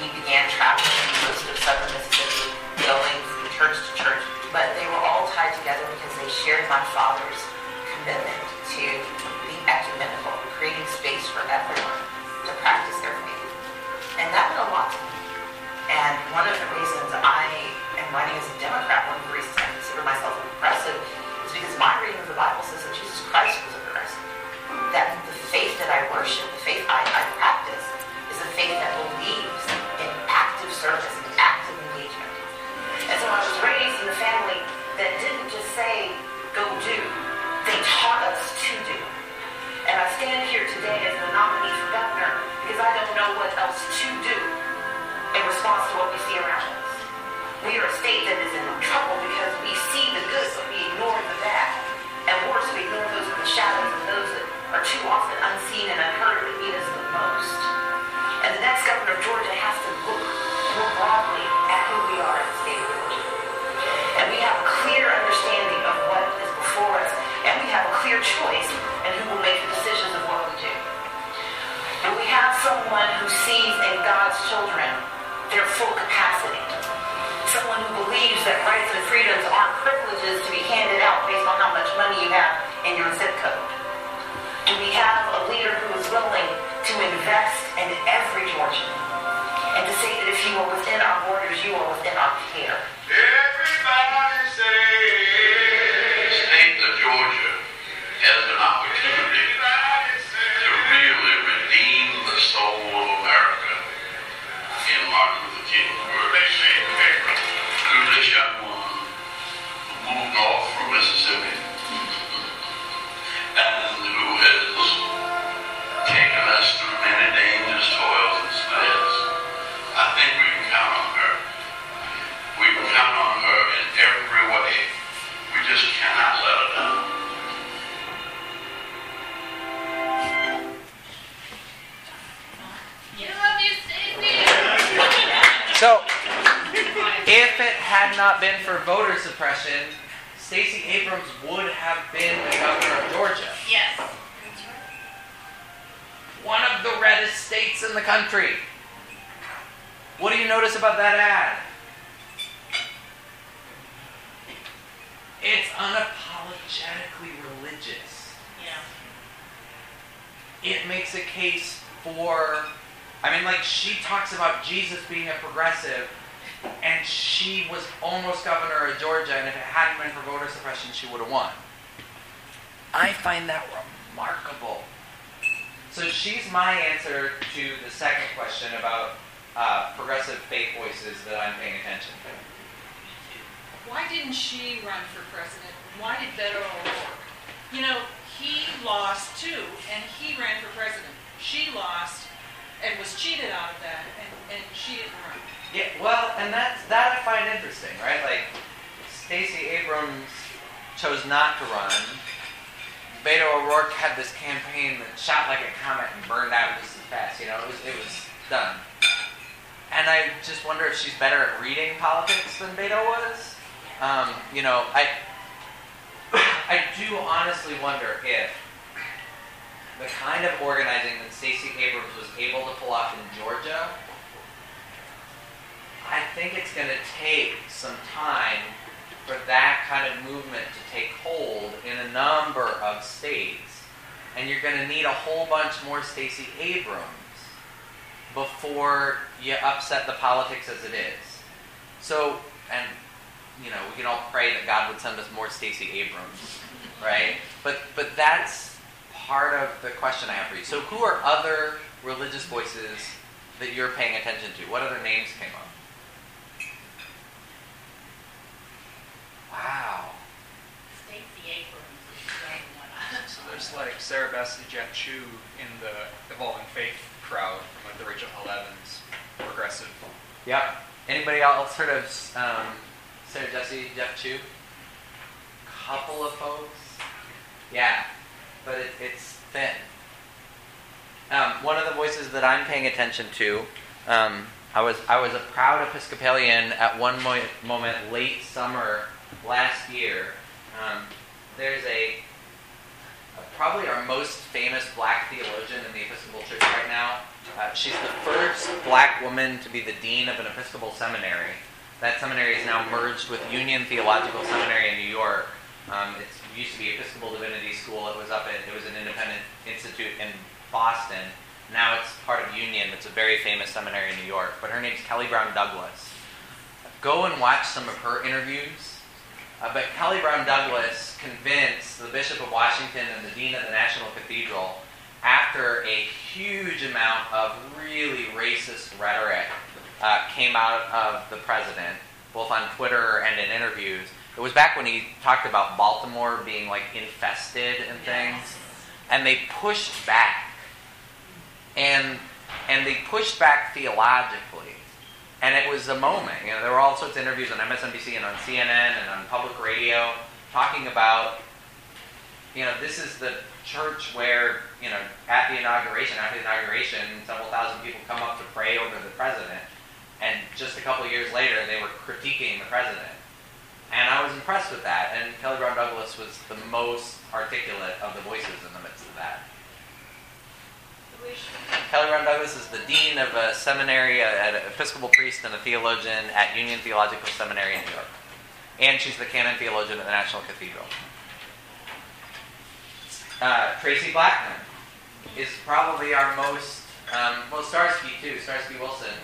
He began traveling most of southern Mississippi, going from church to church, but they were all tied together because they shared my father's commitment to being ecumenical, creating space for everyone to practice their faith. And that meant a lot to me. And one of the reasons I am running as a Democrat, one of the reasons I consider myself a progressive, is because my reading of the Bible says that Jesus Christ was a progressive. That the faith that I worship, the faith I, I practice, faith that believes in active service and active engagement. And so I was raised in a family that didn't just say, go do. They taught us to do. And I stand here today as the nominee for governor because I don't know what else to do in response to what we see around us. We are a state that is in trouble because we see the good, but we ignore the bad. And worse, we ignore those in the shadows and those that are too often unseen and unheard of Georgia has to look more broadly at who we are the state. And we have a clear understanding of what is before us, and we have a clear choice in who will make the decisions of what we do. And we have someone who sees in God's children their full capacity. Someone who believes that rights and freedoms aren't privileges to be handed out based on how much money you have in your zip code. And we have a leader who is willing to invest in every Georgian and to say that if you are within our borders, you are within our care. Everybody say, talks about Jesus being a progressive, and she was almost governor of Georgia, and if it hadn't been for voter suppression, she would have won. I find that remarkable. So she's my answer to the second question about uh, progressive faith voices that I'm paying attention to. Why didn't she run for president? Why did Beto O'Rourke? You know, he lost too, and he ran for president. She lost and was cheated out of that, and, and she didn't run. Yeah, well, and that's that I find interesting, right? Like Stacey Abrams chose not to run. Beto O'Rourke had this campaign that shot like a comet and burned out just as fast. You know, it was it was done. And I just wonder if she's better at reading politics than Beto was. Um, you know, I [coughs] I do honestly wonder if the kind of organizing that Stacey Abrams was able to pull off in Georgia I think it's going to take some time for that kind of movement to take hold in a number of states. And you're going to need a whole bunch more Stacey Abrams before you upset the politics as it is. So, and, you know, we can all pray that God would send us more Stacey Abrams, right? But, but that's part of the question I have for you. So, who are other religious voices that you're paying attention to? What other names came up? Wow. Stacey Abrams is the other one. So there's like Sarah Bessey, Jeff Chu in the Evolving Faith crowd from like the Rachel Held Evans progressive. Yep. Anybody else heard of um, Sarah Jesse, Jeff Chu? Couple of folks. Yeah, but it, it's thin. Um, one of the voices that I'm paying attention to um, I was I was a proud Episcopalian at one mo- moment late summer last year. Um, there's a probably our most famous black theologian in the Episcopal Church right now. Uh, she's the first black woman to be the dean of an Episcopal seminary. That seminary is now merged with Union Theological Seminary in New York. Um, it used to be Episcopal Divinity School. It was up at it was an independent institute in Boston. Now it's part of Union. It's a very famous seminary in New York. But her name's Kelly Brown Douglas. Go and watch some of her interviews. Uh, but Kelly Brown Douglas convinced the Bishop of Washington and the Dean of the National Cathedral after a huge amount of really racist rhetoric uh, came out of the president, both on Twitter and in interviews. It was back when he talked about Baltimore being like infested and things, and they pushed back, and and they pushed back theologically, and it was a moment. You know, there were all sorts of interviews on MSNBC and on CNN and on public radio talking about, you know, this is the church where you know at the inauguration, after the inauguration, several thousand people come up to pray over the president, and just a couple of years later, they were critiquing the president. And I was impressed with that. And Kelly Brown Douglas was the most articulate of the voices in the midst of that. Kelly Brown Douglas is the dean of a seminary, an Episcopal priest, and a theologian at Union Theological Seminary in New York. And she's the canon theologian at the National Cathedral. Uh, Traci Blackmon is probably our most, um, well, Starsky too, Starsky Wilson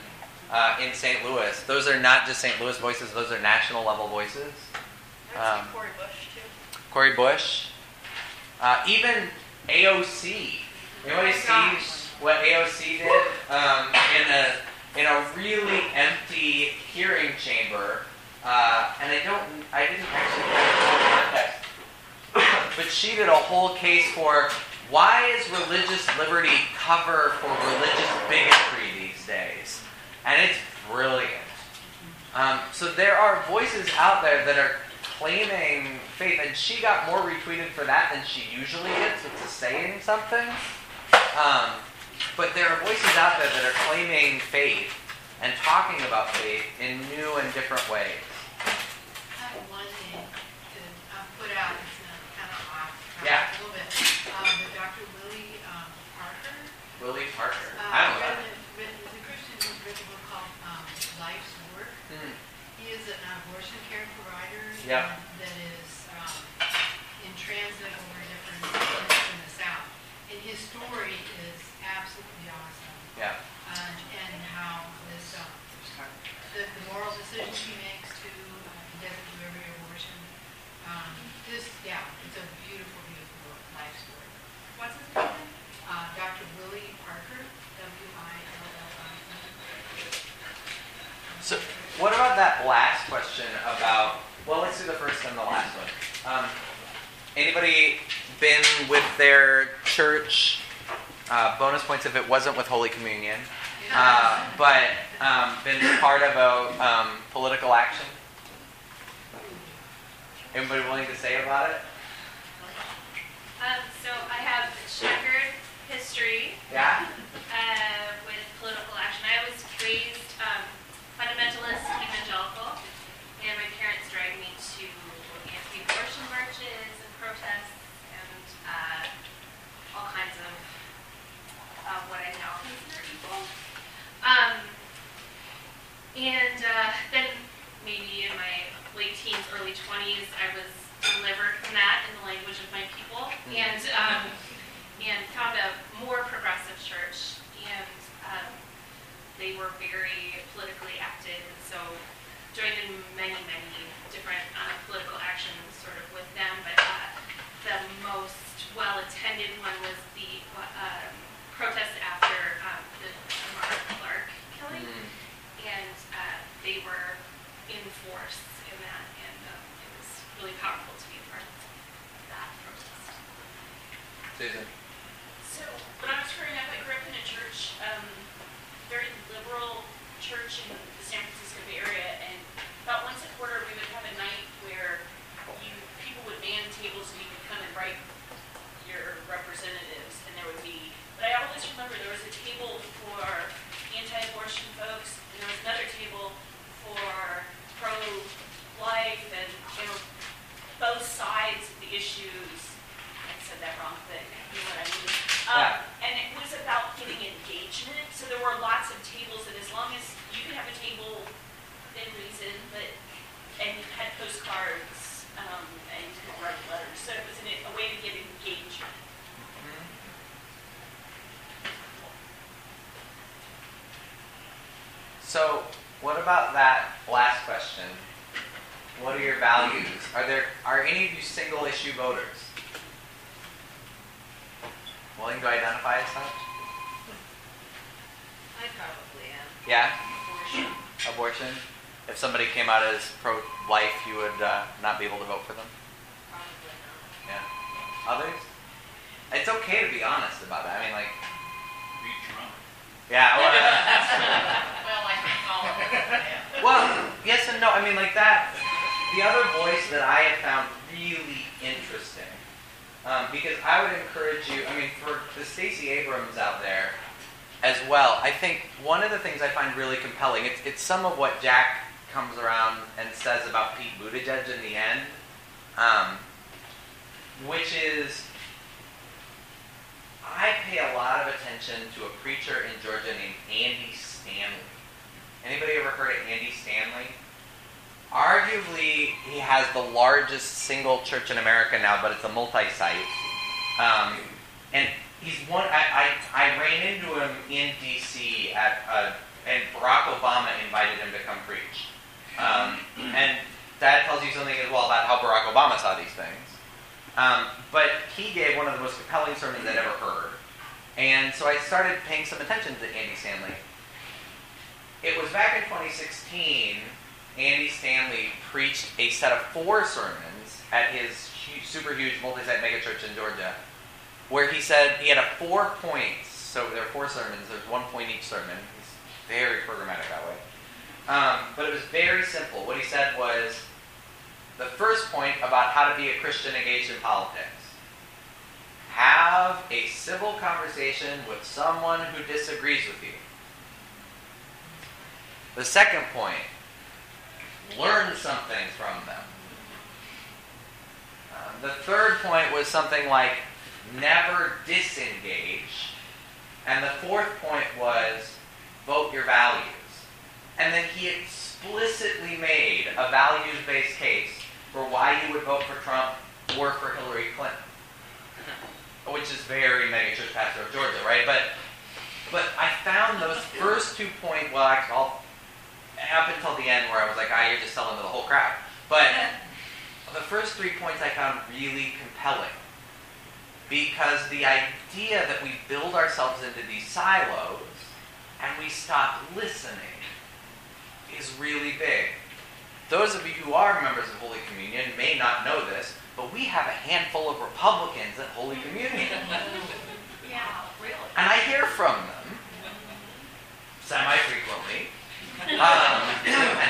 uh, in St. Louis. Those are not just St. Louis voices; those are national level voices. Um, Cori Bush too. Cori Bush, uh, even AOC. Anybody see what AOC did um, in a in a really empty hearing chamber? Uh, and I don't, I didn't actually get the full context, [coughs] but she did a whole case for why is religious liberty cover for religious bigotry these days? And it's brilliant. Um, so there are voices out there that are claiming faith, and she got more retweeted for that than she usually gets, which is saying something. Um, but there are voices out there that are claiming faith and talking about faith in new and different ways. I have one thing to put out, it's kind of off track Yeah. a little bit. Um, Dr. Willie um, Parker, Willie Parker. uh, I don't know. wrote a- written- is a Christian who's written a book called um, Life's Work. Hmm. He is an abortion care Yeah. that is um, in transit over different clinics in the South. And his story is absolutely awesome. Yeah. And, and how this, um, the, the moral decisions he makes to, uh, he doesn't do every abortion. Um, just, yeah, it's a beautiful, beautiful book, life story. What's his name? Uh, Dr. Willie Parker, W-I-L-L-I-E. So, what about that last question about? Well, let's do the first and the last one. Um, anybody been with their church? Uh, bonus points if it wasn't with Holy Communion, uh, but um, been part of a um, political action. Anybody willing to say about it? Um, so I have a checkered history Yeah. uh, with political action. I was raised um, fundamentalist evangelical, and my parents dragged me to anti-abortion marches and protests and uh, all kinds of uh, what I now consider evil. Um, and uh, then maybe in my late teens, early 20s, I was delivered from that in the language of my people, and um, and found a more progressive church, and um, they were very politically active, and so joined in many, many different uh, political actions sort of with them, but uh, the most well-attended one was the uh, protest after um, the Mark Clark killing, and uh, they were in force in that, and um, it was really powerful to be a part of that protest. Susan. So, when I was growing up, I grew up in a church, um, very liberal church in the San Francisco Bay Area, both sides of the issues. I said that wrong, thing. you know what I mean. Yeah. Um, and it was about getting engagement. So there were lots of tables, and as long as you could have a table within reason, but and you had postcards um, and you could write letters. So it was an, a way to get engagement. So, what about that last question what are your values? Are there are any of you single issue voters? Willing to identify as such? I probably am. Yeah? Abortion. Abortion? If somebody came out as pro-life, you would uh, not be able to vote for them? Probably not. Yeah. Others? It's okay to be honest about that. I mean, like, Be drunk. yeah. Well, [laughs] [laughs] Well, I can follow. well, yes and no. I mean, like that. The other voice that I have found really interesting, um, because I would encourage you. I mean, for the Stacey Abrams out there as well. I think one of the things I find really compelling. It's it's some of what Jack comes around and says about Pete Buttigieg in the end, um, which is I pay a lot of attention to a preacher in Georgia named Andy Stanley. Anybody ever heard of Andy Stanley? Arguably, he has the largest single church in America now, but it's a multi-site. Um, and he's one. I, I, I ran into him in D.C. at uh, and Barack Obama invited him to come preach. Um, and that tells you something as well about how Barack Obama saw these things. Um, but he gave one of the most compelling sermons I'd ever heard. And so I started paying some attention to Andy Stanley. It was back in 2016, Andy Stanley preached a set of four sermons at his huge, super huge multi-site megachurch in Georgia, where he said he had a four points. So there are four sermons. There's one point each sermon. He's very programmatic that way. Um, but it was very simple. What he said was the first point about how to be a Christian engaged in politics. Have a civil conversation with someone who disagrees with you. The second point, learn something from them. Um, the third point was something like never disengage. And the fourth point was vote your values. And then he explicitly made a values based case for why you would vote for Trump or for Hillary Clinton. Which is very mega church pastor of Georgia, right? But but I found those first two points, well, I'll, up until the end where I was like, ah, you're just selling to the whole crowd. But [laughs] the first three points I found really compelling. Because the idea that we build ourselves into these silos and we stop listening is really big. Those of you who are members of Holy Communion may not know this, but we have a handful of Republicans at Holy Communion. [laughs] Yeah, really. And I hear from them semi-frequently, um. [coughs]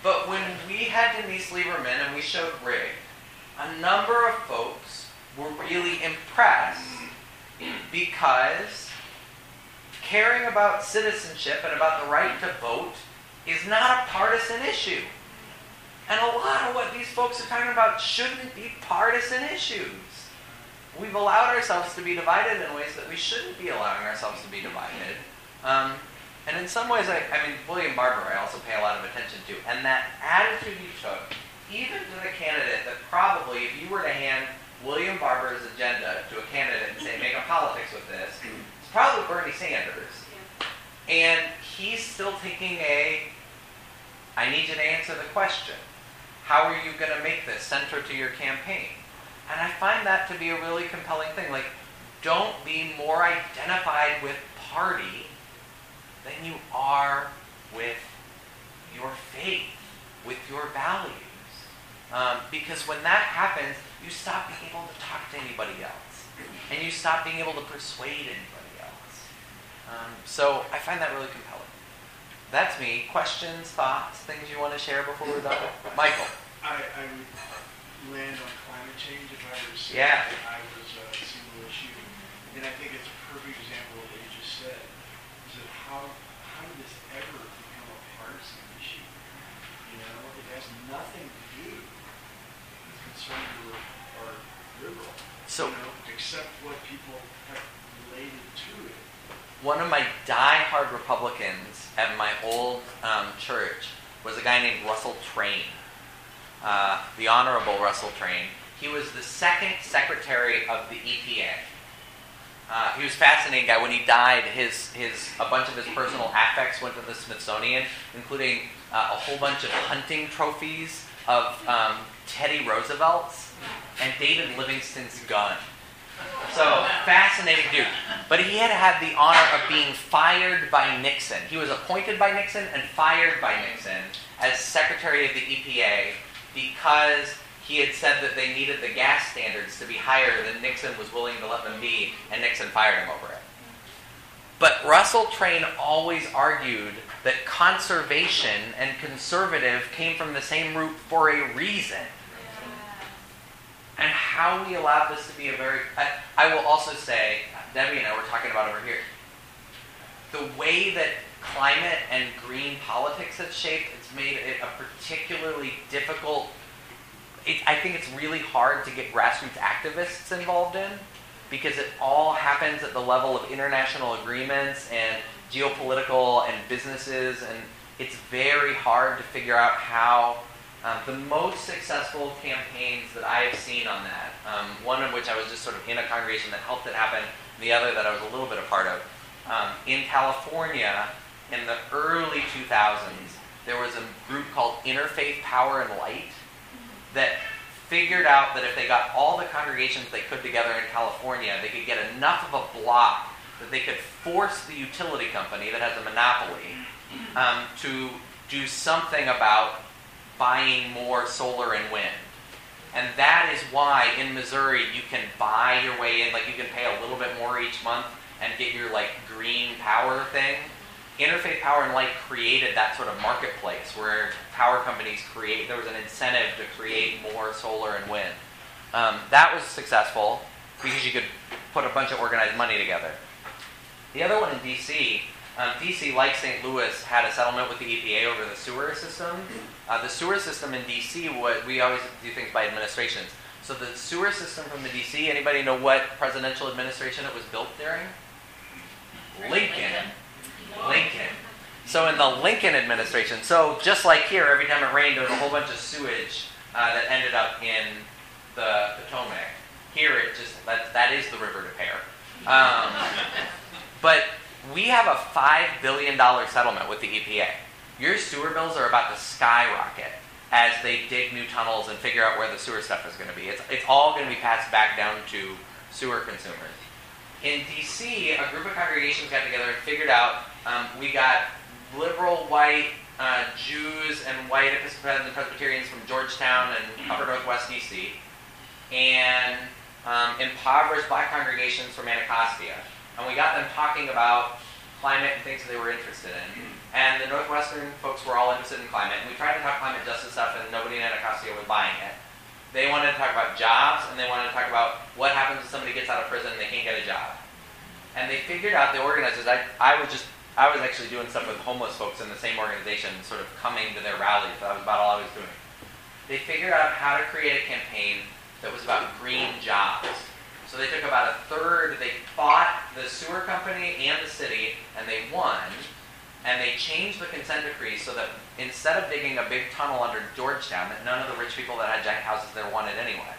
But when we had Denise Lieberman and we showed Rig, a number of folks were really impressed because caring about citizenship and about the right to vote is not a partisan issue. And a lot of what these folks are talking about shouldn't be partisan issues. We've allowed ourselves to be divided in ways that we shouldn't be allowing ourselves to be divided. Um, and in some ways, I, I mean, William Barber, I also pay a lot of attention to. And that attitude he took, even to the candidate that probably, if you were to hand William Barber's agenda to a candidate and say, make a politics with this, it's probably Bernie Sanders. And he's still taking a, I need you to answer the question. How are you going to make this center to your campaign? And I find that to be a really compelling thing. Like, don't be more identified with party than you are with your faith, with your values. Um, because when that happens, you stop being able to talk to anybody else. And you stop being able to persuade anybody else. Um, so I find that really compelling. That's me. Questions, thoughts, things you want to share before we're done? [laughs] Michael. I, I would land on climate change if I were to say Yeah. I was a single issue. And I think it's a perfect example of what you just said. Is that how, how did this ever become a partisan issue? You know, it has nothing to do with are, are liberal. So- you know, except what people have related to it. One of my die-hard Republicans at my old um, church was a guy named Russell Train, uh, the Honorable Russell Train. He was the second secretary of the EPA. Uh, he was a fascinating guy. When he died, his his a bunch of his personal affects went to the Smithsonian, including uh, a whole bunch of hunting trophies of um, Teddy Roosevelt's and David Livingstone's gun. So fascinating dude. But he had had the honor of being fired by Nixon. He was appointed by Nixon and fired by Nixon as Secretary of the EPA because he had said that they needed the gas standards to be higher than Nixon was willing to let them be, and Nixon fired him over it. But Russell Train always argued that conservation and conservative came from the same root for a reason. And how we allow this to be a very. I, I will also say, Debbie and I were talking about over here, the way that climate and green politics has shaped, it's made it a particularly difficult. It, I think it's really hard to get grassroots activists involved in because it all happens at the level of international agreements and geopolitical and businesses, and it's very hard to figure out how. Um, the most successful campaigns that I have seen on that, um, one of which I was just sort of in a congregation that helped it happen, the other that I was a little bit a part of. Um, in California, in the early 2000s, there was a group called Interfaith Power and Light that figured out that if they got all the congregations they could together in California, they could get enough of a block that they could force the utility company that has a monopoly um, to do something about buying more solar and wind. And that is why in Missouri you can buy your way in, like you can pay a little bit more each month and get your like green power thing. Interfaith Power and Light created that sort of marketplace where power companies create, there was an incentive to create more solar and wind. Um, that was successful because you could put a bunch of organized money together. The other one in DC, um, DC, like St. Louis, had a settlement with the EPA over the sewer system. Uh, the sewer system in DC, what we always do things by administrations. So the sewer system from the DC, anybody know what presidential administration it was built during? Lincoln. Lincoln. So in the Lincoln administration, so just like here, every time it rained, there was a whole bunch of sewage uh, that ended up in the Potomac. Here, it just that that is the River des Peres. Um, [laughs] but we have a five billion dollar settlement with the EPA. Your sewer bills are about to skyrocket as they dig new tunnels and figure out where the sewer stuff is going to be. It's, it's all going to be passed back down to sewer consumers. In DC, a group of congregations got together and figured out um, we got liberal white uh, Jews and white Episcopalians and Presbyterians from Georgetown and upper northwest DC, and um, impoverished black congregations from Anacostia. And we got them talking about climate and things that they were interested in. And the Northwestern folks were all interested in climate. And we tried to talk climate justice stuff, and nobody in Anacostia was buying it. They wanted to talk about jobs, and they wanted to talk about what happens if somebody gets out of prison and they can't get a job. And they figured out, the organizers, I, I was just, I was actually doing stuff with homeless folks in the same organization, sort of coming to their rallies. That was about all I was doing. They figured out how to create a campaign that was about green jobs. So they took about a third, they fought the sewer company and the city, and they won. And they changed the consent decree so that instead of digging a big tunnel under Georgetown that none of the rich people that had giant houses there wanted anyway,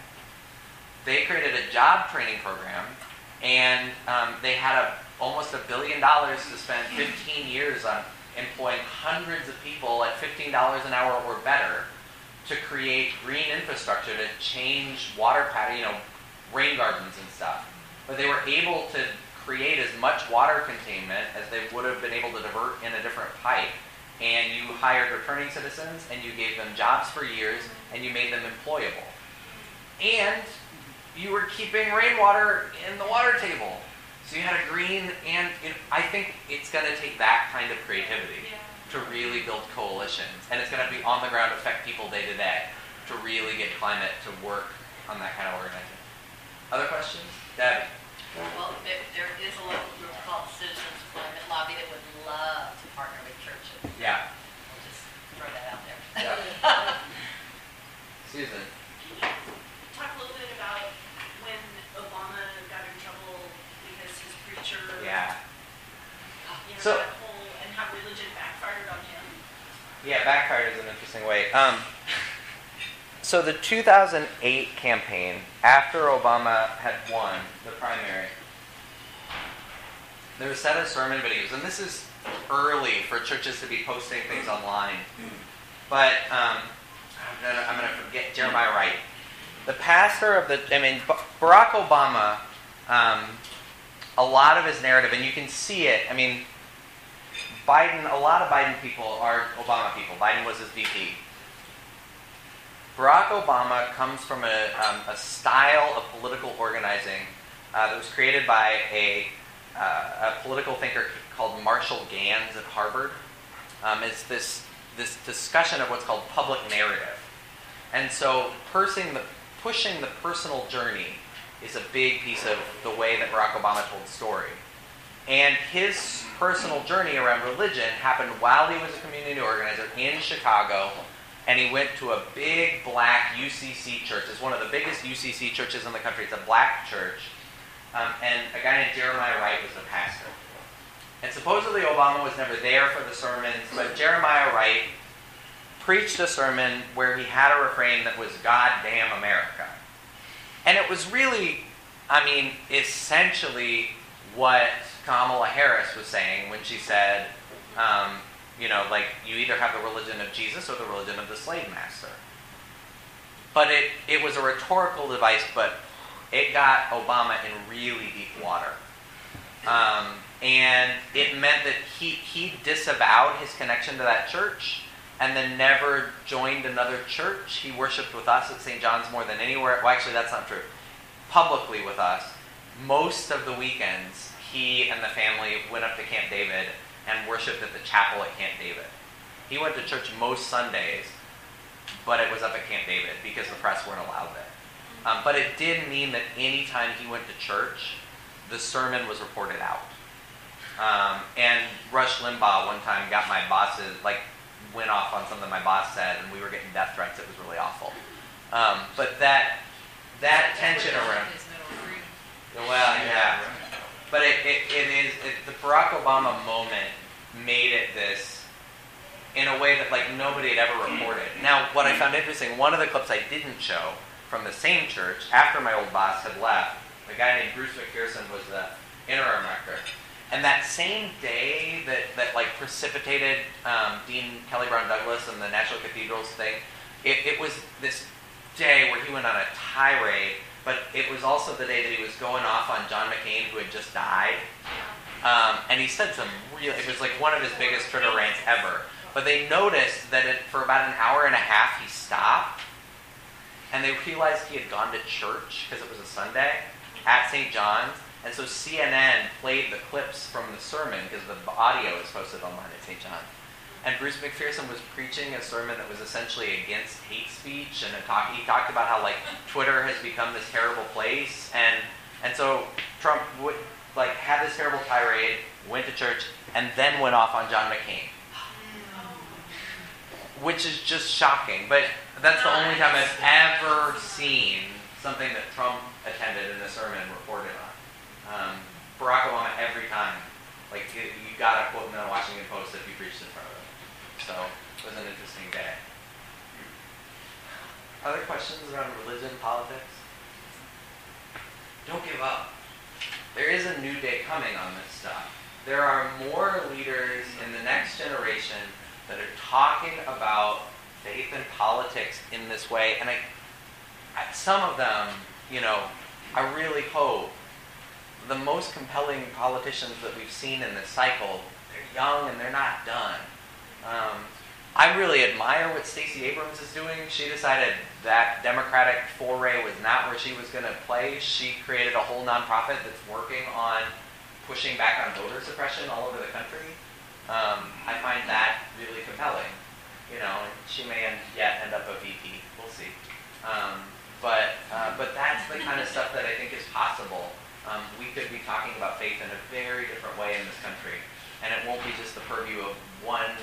they created a job training program, and um, they had a, almost a billion dollars to spend 15 years on employing hundreds of people at $15 an hour or better to create green infrastructure to change water pattern, you know, rain gardens and stuff. But they were able to create as much water containment as they would have been able to divert in a different pipe. And you hired returning citizens and you gave them jobs for years and you made them employable. And you were keeping rainwater in the water table. So you had a green and you know, I think it's going to take that kind of creativity to really build coalitions. And it's going to be on the ground affect people day to day to really get climate to work on that kind of organizing. Other questions? Debbie? Well, there, there is a local group called Citizens Climate Lobby that would love to partner with churches. Yeah. We'll just throw that out there. Yeah. [laughs] Susan? Talk a little bit about when Obama got in trouble because his preacher. Yeah. You know, So- whole, and how religion backfired on him. Yeah, backfired is an interesting way. Um, so the 2008 campaign, after Obama had won the primary, there was a set of sermon videos, and this is early for churches to be posting things online. But um, I'm gonna, I'm gonna forget Jeremiah Wright, the pastor of the. I mean, Barack Obama. Um, a lot of his narrative, and you can see it. I mean, Biden. A lot of Biden people are Obama people. Biden was his VP. Barack Obama comes from a, um, a style of political organizing uh, that was created by a, uh, a political thinker called Marshall Ganz at Harvard. Um, it's this, this discussion of what's called public narrative. And so pushing the, pushing the personal journey is a big piece of the way that Barack Obama told the story. And his personal journey around religion happened while he was a community organizer in Chicago and he went to a big black UCC church. It's one of the biggest UCC churches in the country. It's a black church. Um, and a guy named Jeremiah Wright was the pastor. And supposedly Obama was never there for the sermons, but Jeremiah Wright preached a sermon where he had a refrain that was God damn America. And it was really, I mean, essentially what Kamala Harris was saying when she said, um, you know, like you either have the religion of Jesus or the religion of the slave master. But it, it was a rhetorical device, but it got Obama in really deep water. Um, and it meant that he, he disavowed his connection to that church and then never joined another church. He worshiped with us at St. John's more than anywhere. Well, actually, that's not true. Publicly with us. Most of the weekends, he and the family went up to Camp David and worshiped at the chapel at Camp David. He went to church most Sundays, but it was up at Camp David because the press weren't allowed there. Um, but it did mean that anytime he went to church, the sermon was reported out. Um, and Rush Limbaugh one time got my bosses, like, went off on something my boss said, and we were getting death threats. It was really awful. Um, but that that tension around. Well, yeah. But it, it, it is it, the Barack Obama moment made it this in a way that like nobody had ever reported. Now, what I found interesting, one of the clips I didn't show from the same church after my old boss had left, a guy named Bruce McPherson was the interim rector. And that same day that, that like precipitated um, Dean Kelly Brown Douglas and the National Cathedrals thing, it, it was this day where he went on a tirade but it was also the day that he was going off on John McCain, who had just died. Um, and he said some real, it was like one of his biggest Twitter rants ever. But they noticed that it, for about an hour and a half, he stopped. And they realized he had gone to church because it was a Sunday at St. John's. And so CNN played the clips from the sermon because the audio is posted online at St. John. And Bruce McPherson was preaching a sermon that was essentially against hate speech, and talk, he talked about how like Twitter has become this terrible place, and and so Trump would like had this terrible tirade, went to church, and then went off on John McCain, which is just shocking. But that's the only time I've ever seen something that Trump attended in a sermon reported on. Um, Barack Obama every time, like you, you got to quote him in the Washington Post if you preached in front of him. So it was an interesting day. Other questions around religion, politics? Don't give up. There is a new day coming on this stuff. There are more leaders in the next generation that are talking about faith and politics in this way, and I, I, some of them, you know, I really hope the most compelling politicians that we've seen in this cycle, they're young and they're not done. Um, I really admire what Stacey Abrams is doing. She decided that Democratic foray was not where she was going to play. She created a whole nonprofit that's working on pushing back on voter suppression all over the country. Um, I find that really compelling. You know, she may end, yet end up a VP. We'll see. Um, but uh, but that's the kind of stuff that I think is possible. Um, we could be talking about faith in a very different way in this country, and it won't be just the purview of one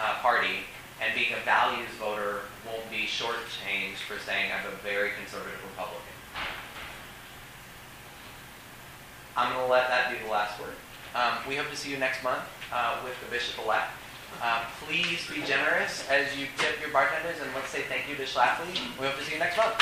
uh, party, and being a values voter won't be shortchanged for saying I'm a very conservative Republican. I'm going to let that be the last word. Um, we hope to see you next month uh, with the bishop-elect. Uh, please be generous as you tip your bartenders, and let's say thank you to Schlafly. We hope to see you next month.